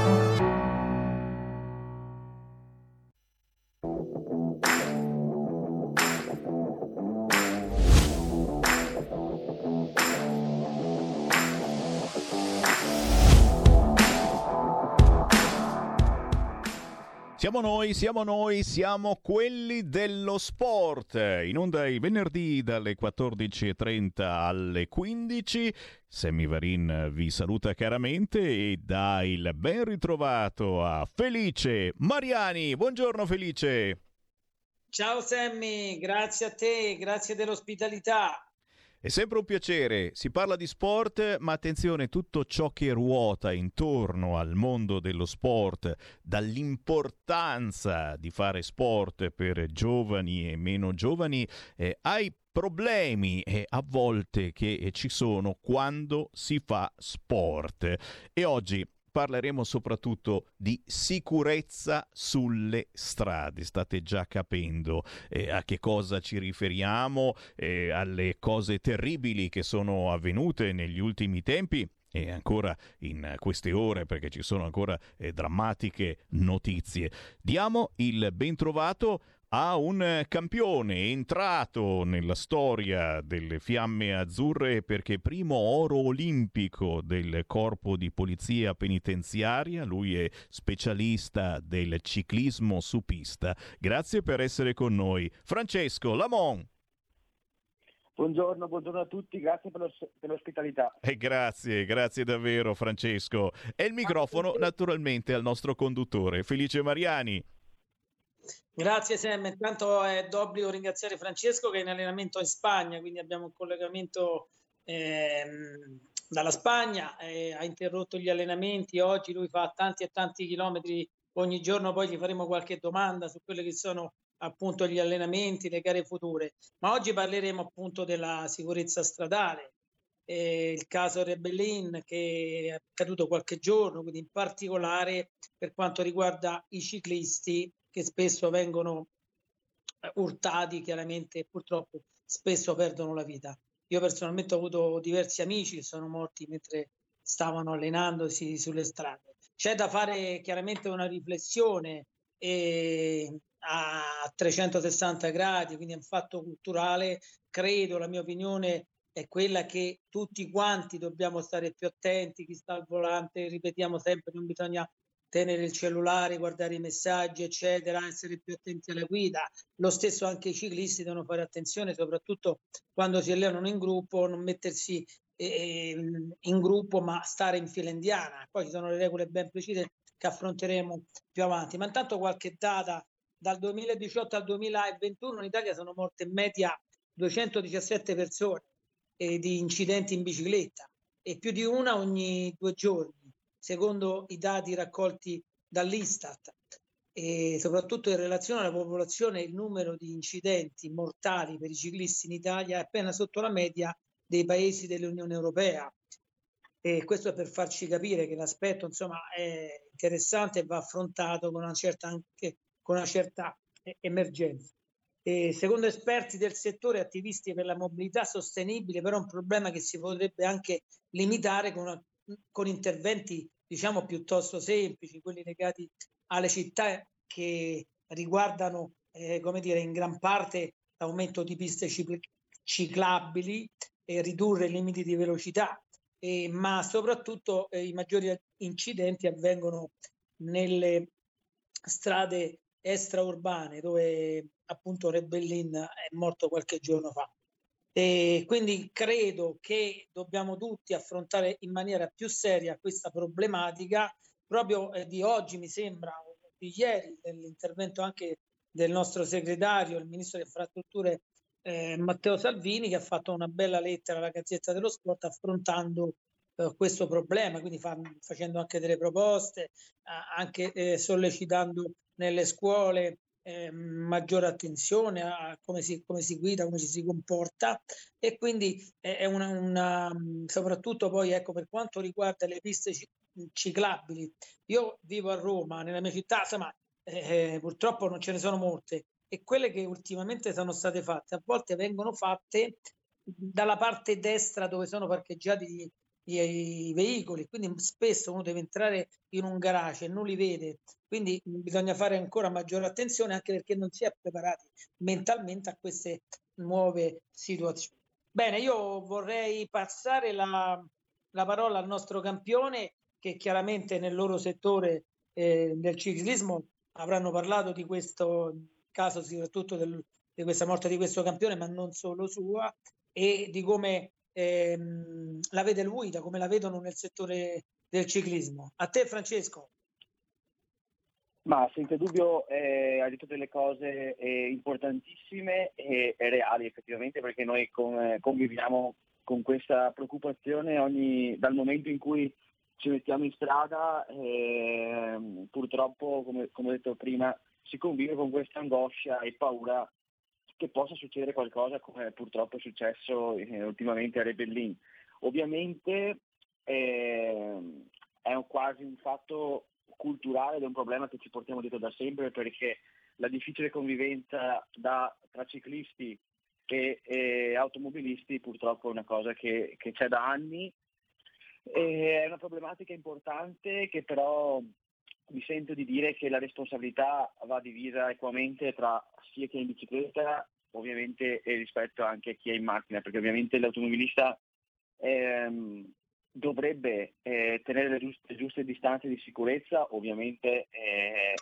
Noi, siamo noi, siamo quelli dello sport. In onda il venerdì dalle 14.30 alle 15. Sammy Varin vi saluta caramente e dà il ben ritrovato a Felice Mariani. Buongiorno Felice. Ciao Sammy, grazie a te, grazie dell'ospitalità. È sempre un piacere, si parla di sport, ma attenzione, tutto ciò che ruota intorno al mondo dello sport, dall'importanza di fare sport per giovani e meno giovani, eh, ai problemi eh, a volte che ci sono quando si fa sport. E oggi parleremo soprattutto di sicurezza sulle strade. State già capendo eh, a che cosa ci riferiamo, eh, alle cose terribili che sono avvenute negli ultimi tempi e ancora in queste ore perché ci sono ancora eh, drammatiche notizie. Diamo il ben trovato a un campione entrato nella storia delle fiamme azzurre perché primo oro olimpico del corpo di polizia penitenziaria, lui è specialista del ciclismo su pista. Grazie per essere con noi. Francesco Lamont. Buongiorno, buongiorno a tutti, grazie per, per l'ospitalità. E grazie, grazie davvero Francesco. E il microfono naturalmente al nostro conduttore, Felice Mariani. Grazie Sam, intanto è d'obbligo ringraziare Francesco che è in allenamento in Spagna, quindi abbiamo un collegamento ehm, dalla Spagna, eh, ha interrotto gli allenamenti, oggi lui fa tanti e tanti chilometri ogni giorno, poi gli faremo qualche domanda su quelle che sono appunto gli allenamenti, le gare future, ma oggi parleremo appunto della sicurezza stradale, eh, il caso Rebellin che è accaduto qualche giorno, quindi in particolare per quanto riguarda i ciclisti che spesso vengono eh, urtati, chiaramente purtroppo spesso perdono la vita. Io personalmente ho avuto diversi amici che sono morti mentre stavano allenandosi sulle strade. C'è da fare chiaramente una riflessione eh, a 360 gradi, quindi è un fatto culturale. Credo, la mia opinione è quella che tutti quanti dobbiamo stare più attenti, chi sta al volante, ripetiamo sempre, non bisogna tenere il cellulare, guardare i messaggi, eccetera, essere più attenti alla guida. Lo stesso anche i ciclisti devono fare attenzione, soprattutto quando si allenano in gruppo, non mettersi eh, in gruppo, ma stare in fila indiana. Poi ci sono le regole ben precise che affronteremo più avanti. Ma intanto qualche data dal 2018 al 2021 in Italia sono morte in media 217 persone eh, di incidenti in bicicletta e più di una ogni due giorni secondo i dati raccolti dall'Istat e soprattutto in relazione alla popolazione il numero di incidenti mortali per i ciclisti in Italia è appena sotto la media dei paesi dell'Unione Europea. E questo è per farci capire che l'aspetto insomma, è interessante e va affrontato con una certa, anche, con una certa emergenza. E secondo esperti del settore attivisti per la mobilità sostenibile, però è un problema che si potrebbe anche limitare con una con interventi diciamo piuttosto semplici, quelli legati alle città che riguardano eh, come dire, in gran parte l'aumento di piste ciclabili e ridurre i limiti di velocità, eh, ma soprattutto eh, i maggiori incidenti avvengono nelle strade extraurbane dove appunto Rebellin è morto qualche giorno fa. E quindi credo che dobbiamo tutti affrontare in maniera più seria questa problematica. Proprio eh, di oggi mi sembra, di ieri, dell'intervento anche del nostro segretario, il ministro delle infrastrutture eh, Matteo Salvini, che ha fatto una bella lettera alla Gazzetta dello Sport affrontando eh, questo problema, quindi fa, facendo anche delle proposte, eh, anche sollecitando nelle scuole eh, maggiore attenzione a come si, come si, guida, come ci si comporta e quindi è una, una, soprattutto poi ecco per quanto riguarda le piste ciclabili. Io vivo a Roma, nella mia città, insomma, eh, purtroppo non ce ne sono molte e quelle che ultimamente sono state fatte a volte vengono fatte dalla parte destra dove sono parcheggiati i, i, veicoli, quindi spesso uno deve entrare in un garage e non li vede, quindi bisogna fare ancora maggiore attenzione anche perché non si è preparati mentalmente a queste nuove situazioni. Bene, io vorrei passare la, la parola al nostro campione che chiaramente nel loro settore eh, del ciclismo avranno parlato di questo caso, soprattutto del, di questa morte di questo campione, ma non solo sua, e di come ehm, la vede lui, da come la vedono nel settore del ciclismo. A te Francesco. Ma senza dubbio eh, ha detto delle cose eh, importantissime e, e, reali effettivamente perché noi con, eh, conviviamo con questa preoccupazione ogni, dal momento in cui ci mettiamo in strada ehm, purtroppo come, come ho detto prima si convive con questa angoscia e paura che possa succedere qualcosa come purtroppo è successo eh, ultimamente a Rebellin. Ovviamente eh, è un, quasi un fatto culturale ed è un problema che ci portiamo dietro da sempre perché la difficile convivenza da, tra ciclisti e, e, automobilisti purtroppo è una cosa che, che c'è da anni. E è una problematica importante che però mi sento di dire che la responsabilità va divisa equamente tra sia chi è in bicicletta ovviamente e rispetto anche a chi è in macchina, perché ovviamente l'automobilista ehm, dovrebbe eh, tenere le giuste, giuste, distanze di sicurezza, ovviamente eh,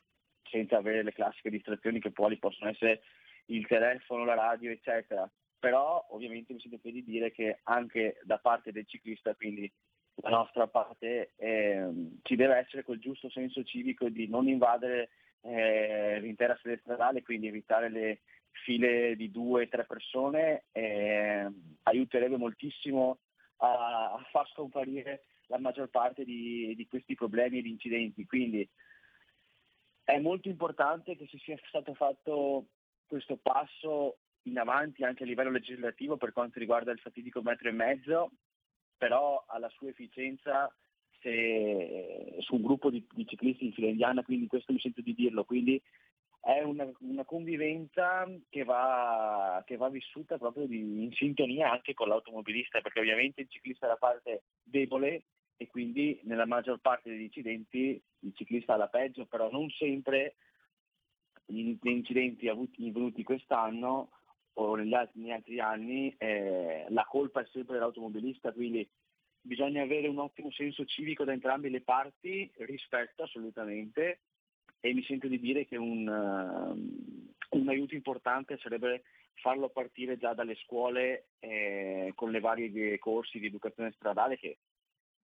senza avere le classiche distrazioni che poi possono essere il telefono, la radio, eccetera. Però ovviamente mi sento di dire che anche da parte del ciclista, quindi la nostra parte, eh, ci deve essere quel giusto senso civico di non invadere eh, l'intera sede stradale, quindi evitare le file di due o tre persone, eh, aiuterebbe moltissimo a, a, far scomparire la maggior parte di, di questi problemi e di incidenti. Quindi è molto importante che si sia stato fatto questo passo in avanti anche a livello legislativo per quanto riguarda il fatidico metro e mezzo, però alla sua efficienza se, su un gruppo di, di, ciclisti in fila indiana, quindi questo mi sento di dirlo, quindi è una, una convivenza che va, che va, vissuta proprio di, in sintonia anche con l'automobilista, perché ovviamente il ciclista è la parte debole e quindi nella maggior parte degli incidenti il ciclista ha la peggio, però non sempre gli incidenti avvenuti quest'anno o negli altri, negli altri anni eh, la colpa è sempre dell'automobilista, quindi bisogna avere un ottimo senso civico da entrambe le parti, rispetto assolutamente, e mi sento di dire che un, uh, un aiuto importante sarebbe farlo partire già dalle scuole eh, con le varie corsi di educazione stradale che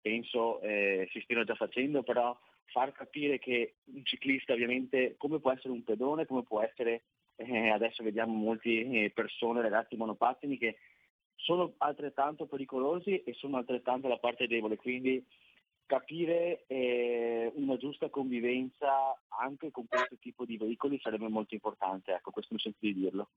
penso eh, si stiano già facendo, però far capire che un ciclista ovviamente come può essere un pedone, come può essere, eh, adesso vediamo molte eh, persone, ragazzi monopattini che sono altrettanto pericolosi e sono altrettanto la parte debole, quindi capire eh, una giusta convivenza anche con questo tipo di veicoli sarebbe molto importante, ecco, questo mi sento di dirlo.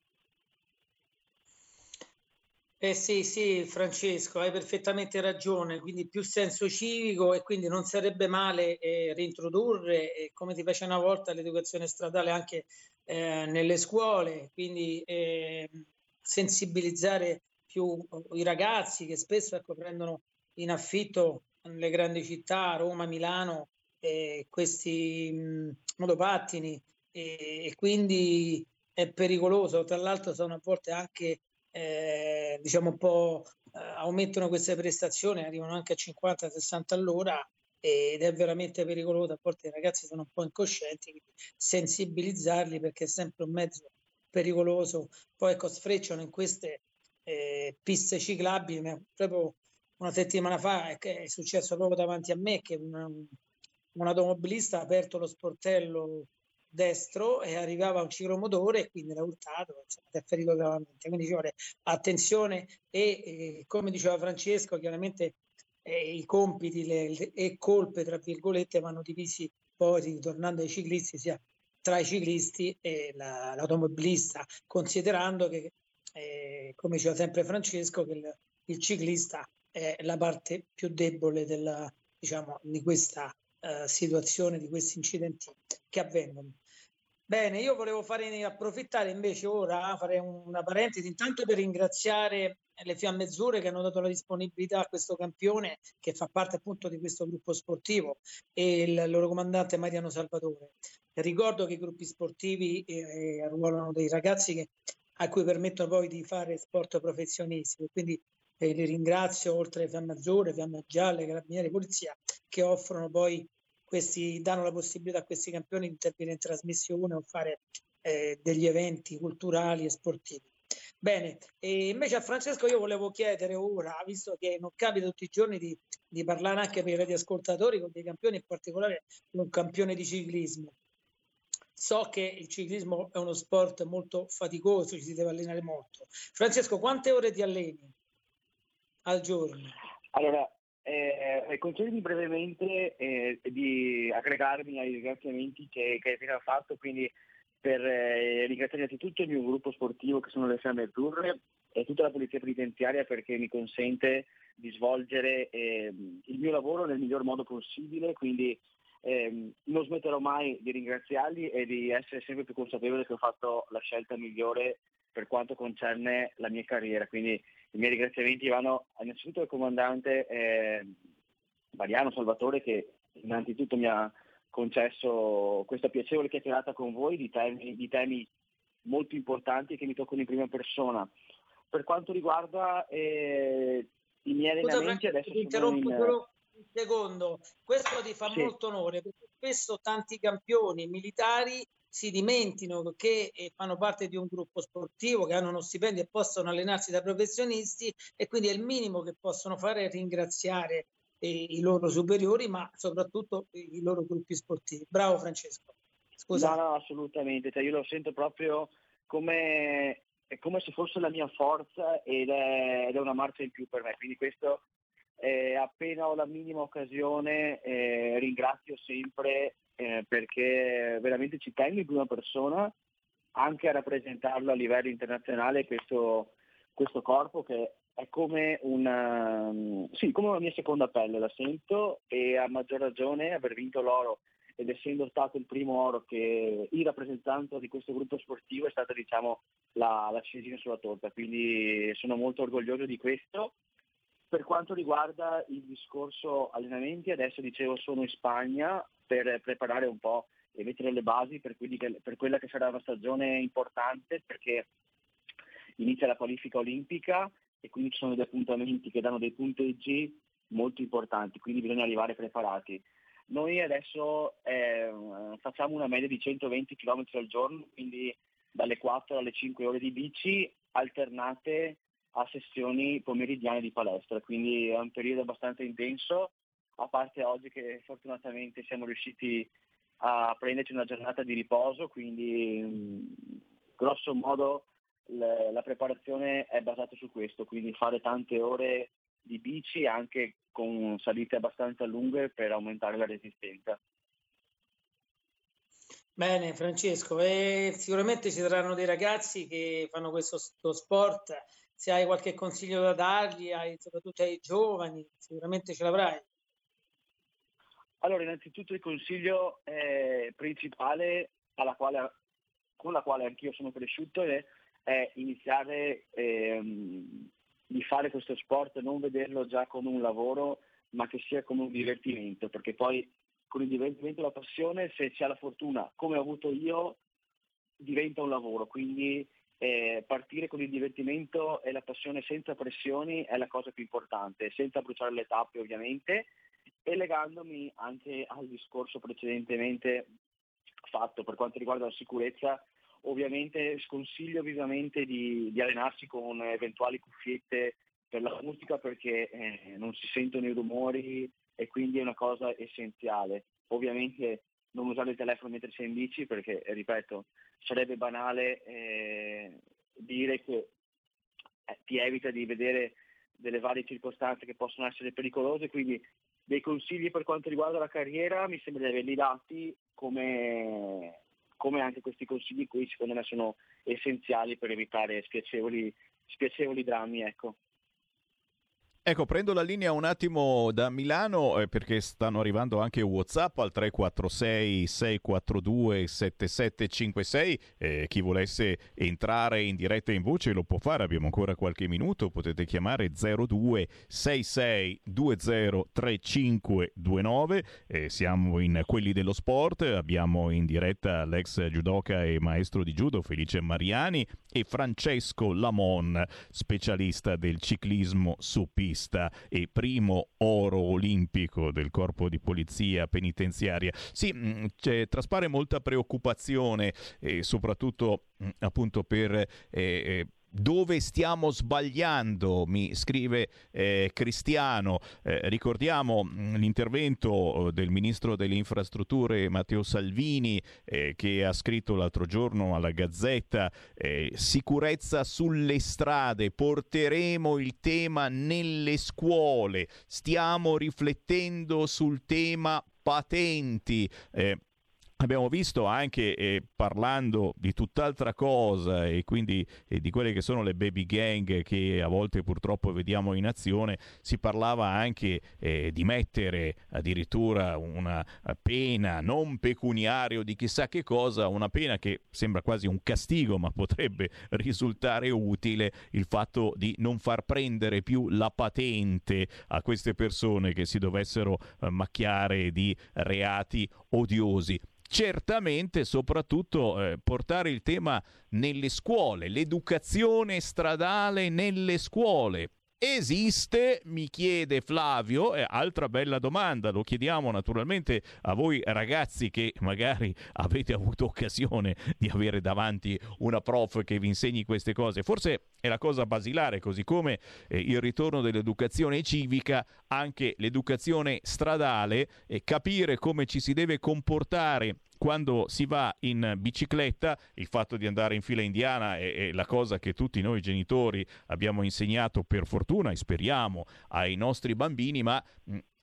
Eh sì, sì, Francesco, hai perfettamente ragione, quindi più senso civico e quindi non sarebbe male eh, reintrodurre, eh, come ti fece una volta, l'educazione stradale anche eh, nelle scuole, quindi ehm, sensibilizzare più i ragazzi che spesso ecco, prendono in affitto nelle grandi città, Roma, Milano, eh, questi mh, motopattini e, quindi è pericoloso. Tra l'altro sono a volte anche eh, diciamo un po' eh, aumentano queste prestazioni, arrivano anche a 50-60 all'ora ed è veramente pericoloso. A volte i ragazzi sono un po' incoscienti, sensibilizzarli perché è sempre un mezzo pericoloso. Poi ecco, sfrecciano in queste eh, piste ciclabili, proprio una settimana fa è, è successo proprio davanti a me che un, un automobilista ha aperto lo sportello destro e arrivava un ciclomotore e quindi l'ha urtato, insomma, è ferito gravemente. Quindi ci vuole attenzione e, e, come diceva Francesco, chiaramente eh, i compiti le, e colpe, tra virgolette, vanno divisi poi, ritornando ai ciclisti, sia tra i ciclisti e la, l'automobilista, considerando che, eh, come diceva sempre Francesco, che il, il, ciclista è la parte più debole della, diciamo, di questa uh, situazione, di questi incidenti che avvengono. Bene, io volevo fare, approfittare invece ora, fare una parentesi, intanto per ringraziare le Fiamme Azzurre che hanno dato la disponibilità a questo campione che fa parte appunto di questo gruppo sportivo e il loro comandante Mariano Salvatore. Ricordo che i gruppi sportivi eh, arruolano dei ragazzi che, a cui permettono poi di fare sport professionistico, quindi eh, li ringrazio oltre alle Fiamme Azzurre, Fiamme Gialle, Carabinieri, Polizia che offrono poi questi, danno la possibilità a questi campioni di intervenire in trasmissione o fare eh, degli eventi culturali e sportivi. Bene, e invece a Francesco io volevo chiedere ora, visto che non capita tutti i giorni di, di parlare anche per i radioascoltatori con dei campioni, in particolare un campione di ciclismo. So che il ciclismo è uno sport molto faticoso, ci si deve allenare molto. Francesco, quante ore ti alleni al giorno? Allora, eh, concedimi brevemente eh, di aggregarmi ai ringraziamenti che, che hai fatto, quindi per eh, ringraziare innanzitutto il mio gruppo sportivo che sono le Fiamme Azzurre e tutta la Polizia Penitenziaria perché mi consente di svolgere eh, il mio lavoro nel miglior modo possibile, quindi eh, non smetterò mai di ringraziarli e di essere sempre più consapevole che ho fatto la scelta migliore per quanto concerne la mia carriera. Quindi i miei ringraziamenti vanno innanzitutto al comandante eh, Mariano Salvatore che innanzitutto mi ha, concesso questa piacevole chiacchierata con voi di temi, di temi molto importanti che mi toccano in prima persona. Per quanto riguarda eh, i miei Scusa, allenamenti, Francesco, adesso interrompo in... solo un secondo. Questo ti fa Sì. molto onore perché spesso tanti campioni militari si dimenticano che eh, fanno parte di un gruppo sportivo, che hanno uno stipendio e possono allenarsi da professionisti e quindi è il minimo che possono fare è ringraziare eh, i loro superiori, ma soprattutto i i loro gruppi sportivi. Bravo Francesco. Scusa. No, no, assolutamente, cioè, io lo sento proprio come, come se fosse la mia forza ed è, ed è una marcia in più per me, quindi questo eh, appena ho la minima occasione eh, ringrazio sempre eh, perché veramente ci tengo in prima persona anche a rappresentarlo a livello internazionale questo, questo corpo che è come una, sì, come una mia seconda pelle, la sento e a maggior ragione aver vinto l'oro ed essendo stato il primo oro che il rappresentante di questo gruppo sportivo è stata diciamo la, la ciliegina sulla torta, quindi sono molto orgoglioso di questo. Per quanto riguarda il discorso allenamenti, adesso dicevo sono in Spagna per preparare un po' e mettere le basi per, che- per quella che sarà una stagione importante perché inizia la qualifica olimpica e quindi ci sono degli appuntamenti che danno dei punteggi molto importanti, quindi bisogna arrivare preparati. Noi adesso eh, facciamo una media di 120 km al giorno, quindi dalle 4 alle 5 ore di bici alternate a sessioni pomeridiane di palestra, quindi è un periodo abbastanza intenso, a parte oggi che fortunatamente siamo riusciti a prenderci una giornata di riposo, quindi mh, grosso modo l- la preparazione è basata su questo, quindi fare tante ore di bici anche con salite abbastanza lunghe per aumentare la resistenza. Bene, Francesco, e sicuramente ci saranno dei ragazzi che fanno questo sto sport. Se hai qualche consiglio da dargli, soprattutto ai giovani, sicuramente ce l'avrai. Allora, innanzitutto il consiglio eh, principale quale- con la quale anch'io sono cresciuto è, è iniziare ehm, di fare questo sport, non vederlo già come un lavoro, ma che sia come un divertimento, perché poi con il divertimento e la passione, se ha la fortuna, come ho avuto io, diventa un lavoro, quindi eh, partire con il divertimento e la passione senza pressioni è la cosa più importante, senza bruciare le tappe ovviamente e legandomi anche al discorso precedentemente fatto per quanto riguarda la sicurezza, ovviamente sconsiglio vivamente di, di allenarsi con eventuali cuffiette per la musica perché eh, non si sentono i rumori e quindi è una cosa essenziale. Ovviamente non usare il telefono mentre sei in bici perché, ripeto, sarebbe banale eh, dire che eh, ti evita di vedere delle varie circostanze che possono essere pericolose, quindi dei consigli per quanto riguarda la carriera mi sembra di averli dati come, come anche questi consigli qui secondo me sono essenziali per evitare spiacevoli, spiacevoli drammi. Ecco. Ecco, prendo la linea un attimo da Milano eh, perché stanno arrivando anche WhatsApp al 346 642 7756. Eh, chi volesse entrare in diretta in voce lo può fare, abbiamo ancora qualche minuto. Potete chiamare 02 66 20 3529. Eh, siamo in quelli dello sport. Abbiamo in diretta l'ex judoka e maestro di judo Felice Mariani e Francesco Lamon, specialista del ciclismo su pista e primo oro olimpico del corpo di polizia penitenziaria. Sì, c'è, traspare molta preoccupazione e soprattutto mh, appunto per eh, eh, dove stiamo sbagliando, mi scrive eh, Cristiano. Eh, ricordiamo mh, l'intervento eh, del ministro delle infrastrutture Matteo Salvini eh, che ha scritto l'altro giorno alla Gazzetta eh, sicurezza sulle strade, porteremo il tema nelle scuole, stiamo riflettendo sul tema patenti. Eh, Abbiamo visto anche eh, parlando di tutt'altra cosa e quindi eh, di quelle che sono le baby gang che a volte purtroppo vediamo in azione, si parlava anche eh, di mettere addirittura una pena non pecuniaria o di chissà che cosa, una pena che sembra quasi un castigo ma potrebbe risultare utile il fatto di non far prendere più la patente a queste persone che si dovessero eh, macchiare di reati odiosi certamente soprattutto eh, portare il tema nelle scuole, l'educazione stradale nelle scuole. Esiste, mi chiede Flavio, eh, altra bella domanda, lo chiediamo naturalmente a voi ragazzi che magari avete avuto occasione di avere davanti una prof che vi insegni queste cose, forse è la cosa basilare, così come eh, il ritorno dell'educazione civica, anche l'educazione stradale, e capire come ci si deve comportare quando si va in bicicletta, il fatto di andare in fila indiana è, è, la cosa che tutti noi genitori abbiamo insegnato per fortuna e speriamo ai nostri bambini, ma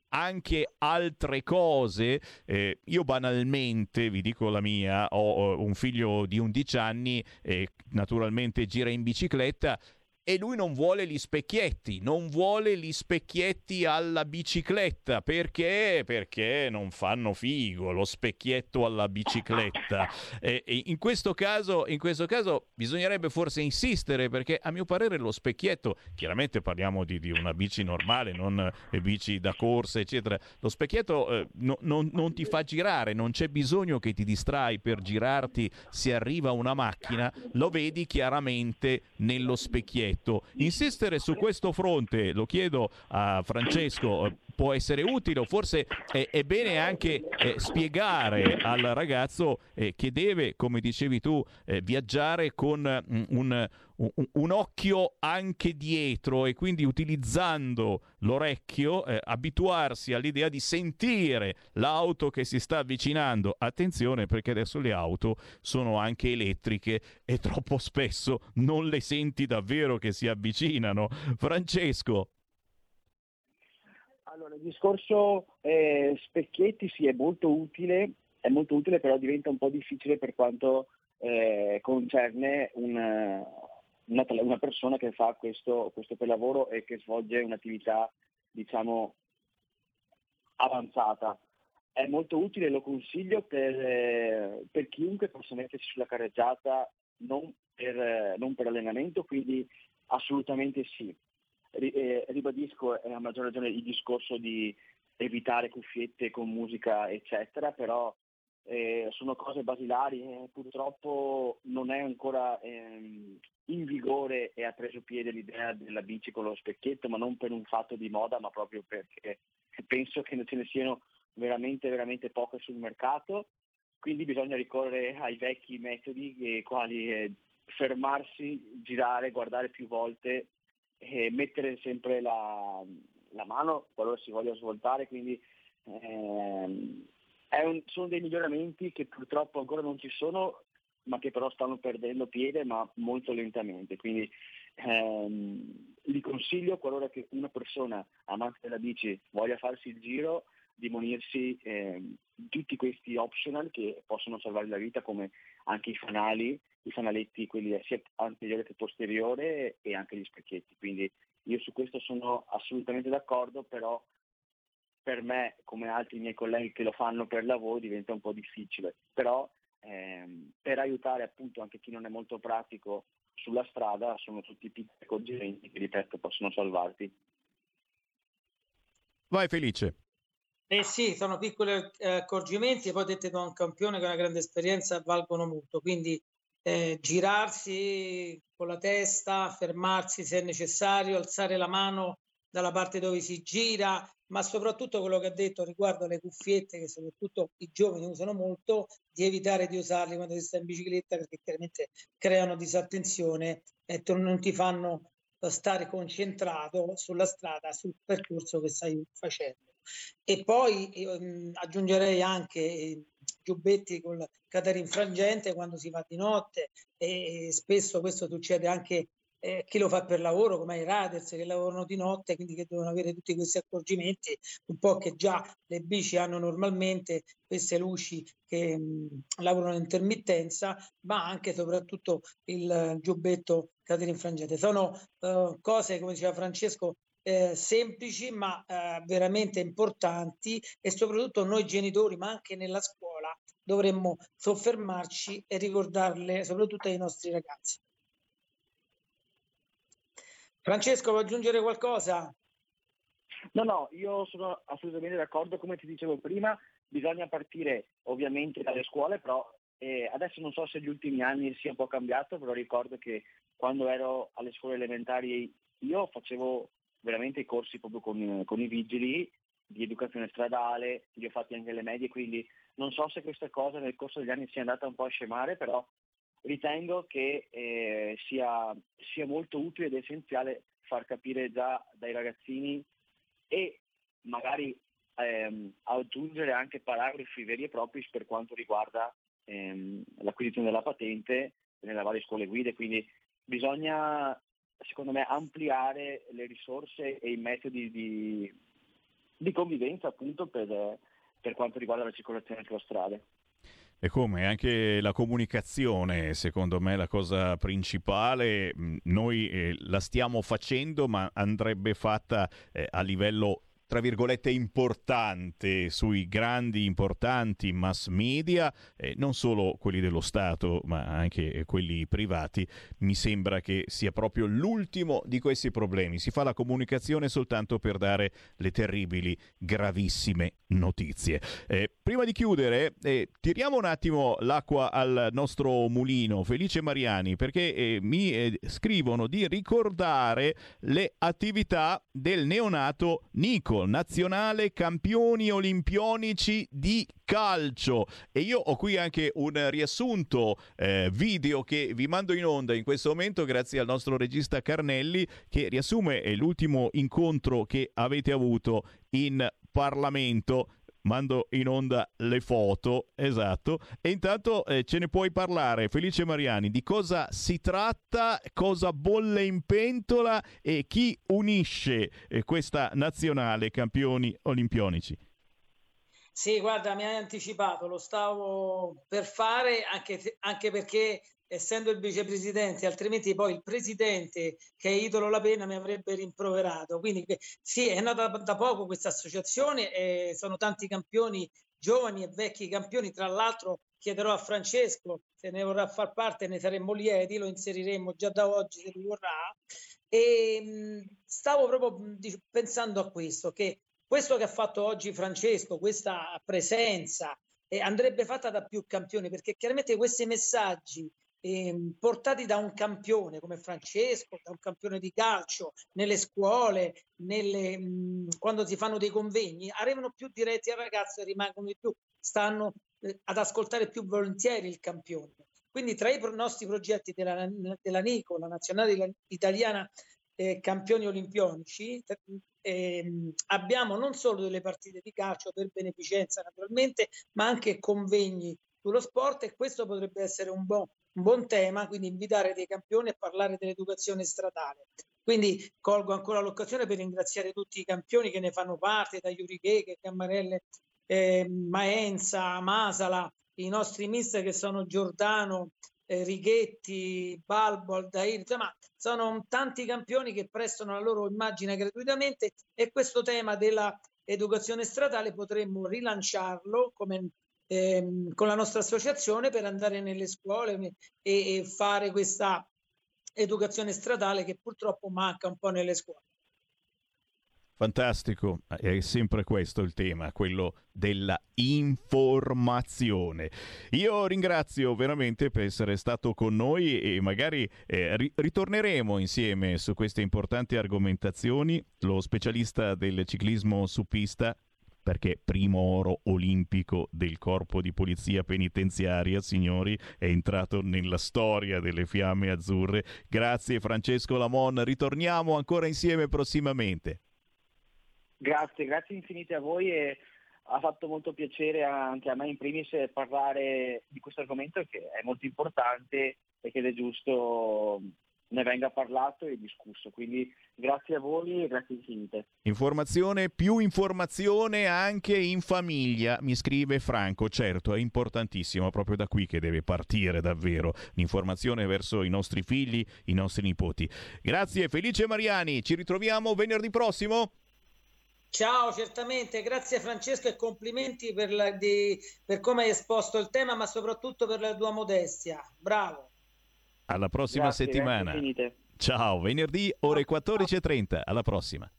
anche altre cose. Eh, io banalmente, vi dico la mia, ho, un figlio di 11 anni e naturalmente gira in bicicletta e lui non vuole gli specchietti, non vuole gli specchietti alla bicicletta perché? Perché non fanno figo lo specchietto alla bicicletta. E, e in, questo caso, in questo caso bisognerebbe forse insistere perché a mio parere lo specchietto, chiaramente parliamo di, di una bici normale, non eh, bici da corsa, eccetera. Lo specchietto eh, no, non, non ti fa girare, non c'è bisogno che ti distrai per girarti se arriva una macchina, lo vedi chiaramente nello specchietto detto. Insistere su questo fronte, lo chiedo a Francesco, eh, può essere utile o forse è, è bene anche eh, spiegare al ragazzo eh, che deve, come dicevi tu, eh, viaggiare con mm, un, un, un, occhio anche dietro e quindi utilizzando l'orecchio eh, abituarsi all'idea di sentire l'auto che si sta avvicinando. Attenzione perché adesso le auto sono anche elettriche e troppo spesso non le senti davvero che si avvicinano. Francesco. Allora, il discorso eh, specchietti sì è molto utile, è molto utile però diventa un po' difficile per quanto eh, concerne una, una, una, persona che fa questo, questo per lavoro e che svolge un'attività diciamo avanzata. È molto utile, lo consiglio per, per chiunque possa mettersi sulla carreggiata non per, non per allenamento, quindi assolutamente sì eh, ribadisco a maggior ragione il discorso di evitare cuffiette con musica eccetera, però eh, sono cose basilari, eh, purtroppo non è ancora ehm, in vigore e ha preso piede l'idea della bici con lo specchietto, ma non per un fatto di moda, ma proprio perché penso che ce ne siano veramente, veramente poche sul mercato, quindi bisogna ricorrere ai vecchi metodi, quali eh, fermarsi, girare, guardare più volte e mettere sempre la, la mano qualora si voglia svoltare, quindi ehm, un, sono dei miglioramenti che purtroppo ancora non ci sono, ma che però stanno perdendo piede, ma molto lentamente. Quindi ehm, li consiglio qualora una persona amante della bici voglia farsi il giro di munirsi ehm, tutti questi optional che possono salvare la vita come anche i fanali i fanaletti, quelli sia anteriore che posteriore e anche gli specchietti. Quindi io su questo sono assolutamente d'accordo, però per me, come altri miei colleghi che lo fanno per lavoro, diventa un po' difficile. Però ehm, per aiutare appunto anche chi non è molto pratico sulla strada sono tutti piccoli accorgimenti che, ripeto, possono salvarti. Vai Felice. Eh sì, sono piccoli eh, accorgimenti e poi dette da un campione che ha una grande esperienza valgono molto, quindi eh, girarsi con la testa, fermarsi se è necessario, alzare la mano dalla parte dove si gira, ma soprattutto quello che ha detto riguardo alle cuffiette che soprattutto i giovani usano molto, di evitare di usarle quando si sta in bicicletta perché chiaramente creano disattenzione e non ti fanno stare concentrato sulla strada, sul percorso che stai facendo. E poi ehm, aggiungerei anche giubbetti con la catena infrangente quando si va di notte e spesso questo succede anche eh, chi lo fa per lavoro, come i riders che lavorano di notte, quindi che devono avere tutti questi accorgimenti, un po' che già le bici hanno normalmente queste luci che mh, lavorano in intermittenza, ma anche e soprattutto il giubbetto catena infrangente. Sono uh, cose, come diceva Francesco, eh, semplici ma eh, veramente importanti e soprattutto noi genitori, ma anche nella scuola, dovremmo soffermarci e ricordarle soprattutto ai nostri ragazzi. Francesco, vuoi aggiungere qualcosa? No, no, io sono assolutamente d'accordo, come ti dicevo prima, bisogna partire ovviamente dalle scuole, però eh, adesso non so se negli ultimi anni sia un po' cambiato, però ricordo che quando ero alle scuole elementari io facevo veramente i corsi proprio con, con i vigili di educazione stradale, li ho fatti anche le medie, quindi non so se questa cosa nel corso degli anni sia andata un po' a scemare, però ritengo che eh, sia, sia molto utile ed essenziale far capire già dai ragazzini e magari ehm, aggiungere anche paragrafi veri e propri per quanto riguarda ehm, l'acquisizione della patente nelle varie scuole guide, quindi bisogna secondo me ampliare le risorse e i metodi di, di convivenza appunto per, per quanto riguarda la circolazione sulla strada. E come anche la comunicazione, secondo me, è la cosa principale. Noi eh, la stiamo facendo, ma andrebbe fatta eh, a livello tra virgolette importante sui grandi importanti mass media, eh, non solo quelli dello Stato ma anche quelli privati, mi sembra che sia proprio l'ultimo di questi problemi. Si fa la comunicazione soltanto per dare le terribili, gravissime notizie. Eh, prima di chiudere, eh, tiriamo un attimo l'acqua al nostro mulino, Felice Mariani, perché eh, mi eh, scrivono di ricordare le attività del neonato Nico nazionale campioni olimpionici di calcio. E io ho qui anche un riassunto eh, video che vi mando in onda in questo momento grazie al nostro regista Carnelli che riassume l'ultimo incontro che avete avuto in Parlamento mando in onda le foto, esatto. E intanto eh, ce ne puoi parlare, Felice Mariani, di cosa si tratta, cosa bolle in pentola e chi unisce eh, questa nazionale campioni olimpionici. Sì, guarda, mi hai anticipato, lo stavo per fare anche, anche perché essendo il vicepresidente, altrimenti poi il presidente che è idolo la pena mi avrebbe rimproverato. Quindi sì, è nata da poco questa associazione e sono tanti campioni, giovani e vecchi campioni. Tra l'altro chiederò a Francesco se ne vorrà far parte, ne saremmo lieti, lo inseriremo già da oggi se lui vorrà. E stavo proprio pensando a questo, che questo che ha fatto oggi Francesco, questa presenza, eh, andrebbe fatta da più campioni, perché chiaramente questi messaggi eh, portati da un campione come Francesco, da un campione di calcio, nelle scuole, nelle, mh, quando si fanno dei convegni, arrivano più diretti al ragazzo e rimangono di più, stanno eh, ad ascoltare più volentieri il campione. Quindi tra i nostri progetti della, della NICO, la nazionale italiana eh, campioni olimpionici, eh, abbiamo non solo delle partite di calcio per beneficenza naturalmente, ma anche convegni sullo sport e questo potrebbe essere un buon un buon tema, quindi invitare dei campioni a parlare dell'educazione stradale. Quindi colgo ancora l'occasione per ringraziare tutti i campioni che ne fanno parte, da Yuri Cheghe, Cammarelle, eh, Maenza, Masala, i nostri mister che sono Giordano, eh, Righetti, Balbo, Aldair, insomma sono tanti campioni che prestano la loro immagine gratuitamente e questo tema dell'educazione stradale potremmo rilanciarlo come ehm, con la nostra associazione per andare nelle scuole e, e fare questa educazione stradale che purtroppo manca un po' nelle scuole. Fantastico, è sempre questo il tema, quello della informazione. Io ringrazio veramente per essere stato con noi e magari eh, ritorneremo insieme su queste importanti argomentazioni. Lo specialista del ciclismo su pista perché primo oro olimpico del corpo di polizia penitenziaria, signori, è entrato nella storia delle fiamme azzurre. Grazie Francesco Lamon, ritorniamo ancora insieme prossimamente. Grazie, grazie infinite a voi e ha fatto molto piacere anche a me in primis parlare di questo argomento che è molto importante e che è giusto ne venga parlato e discusso. Quindi grazie a voi e grazie infinite. Informazione più informazione anche in famiglia, mi scrive Franco. Certo, è importantissimo, proprio da qui che deve partire davvero l'informazione verso i nostri figli, i nostri nipoti. Grazie Felice Mariani, ci ritroviamo venerdì prossimo. Ciao, certamente, grazie Francesco e complimenti per, la, di, per come hai esposto il tema, ma soprattutto per la tua modestia. Bravo. Alla prossima Grazie, settimana. grazie. Ciao, venerdì ore 14.30. Alla prossima.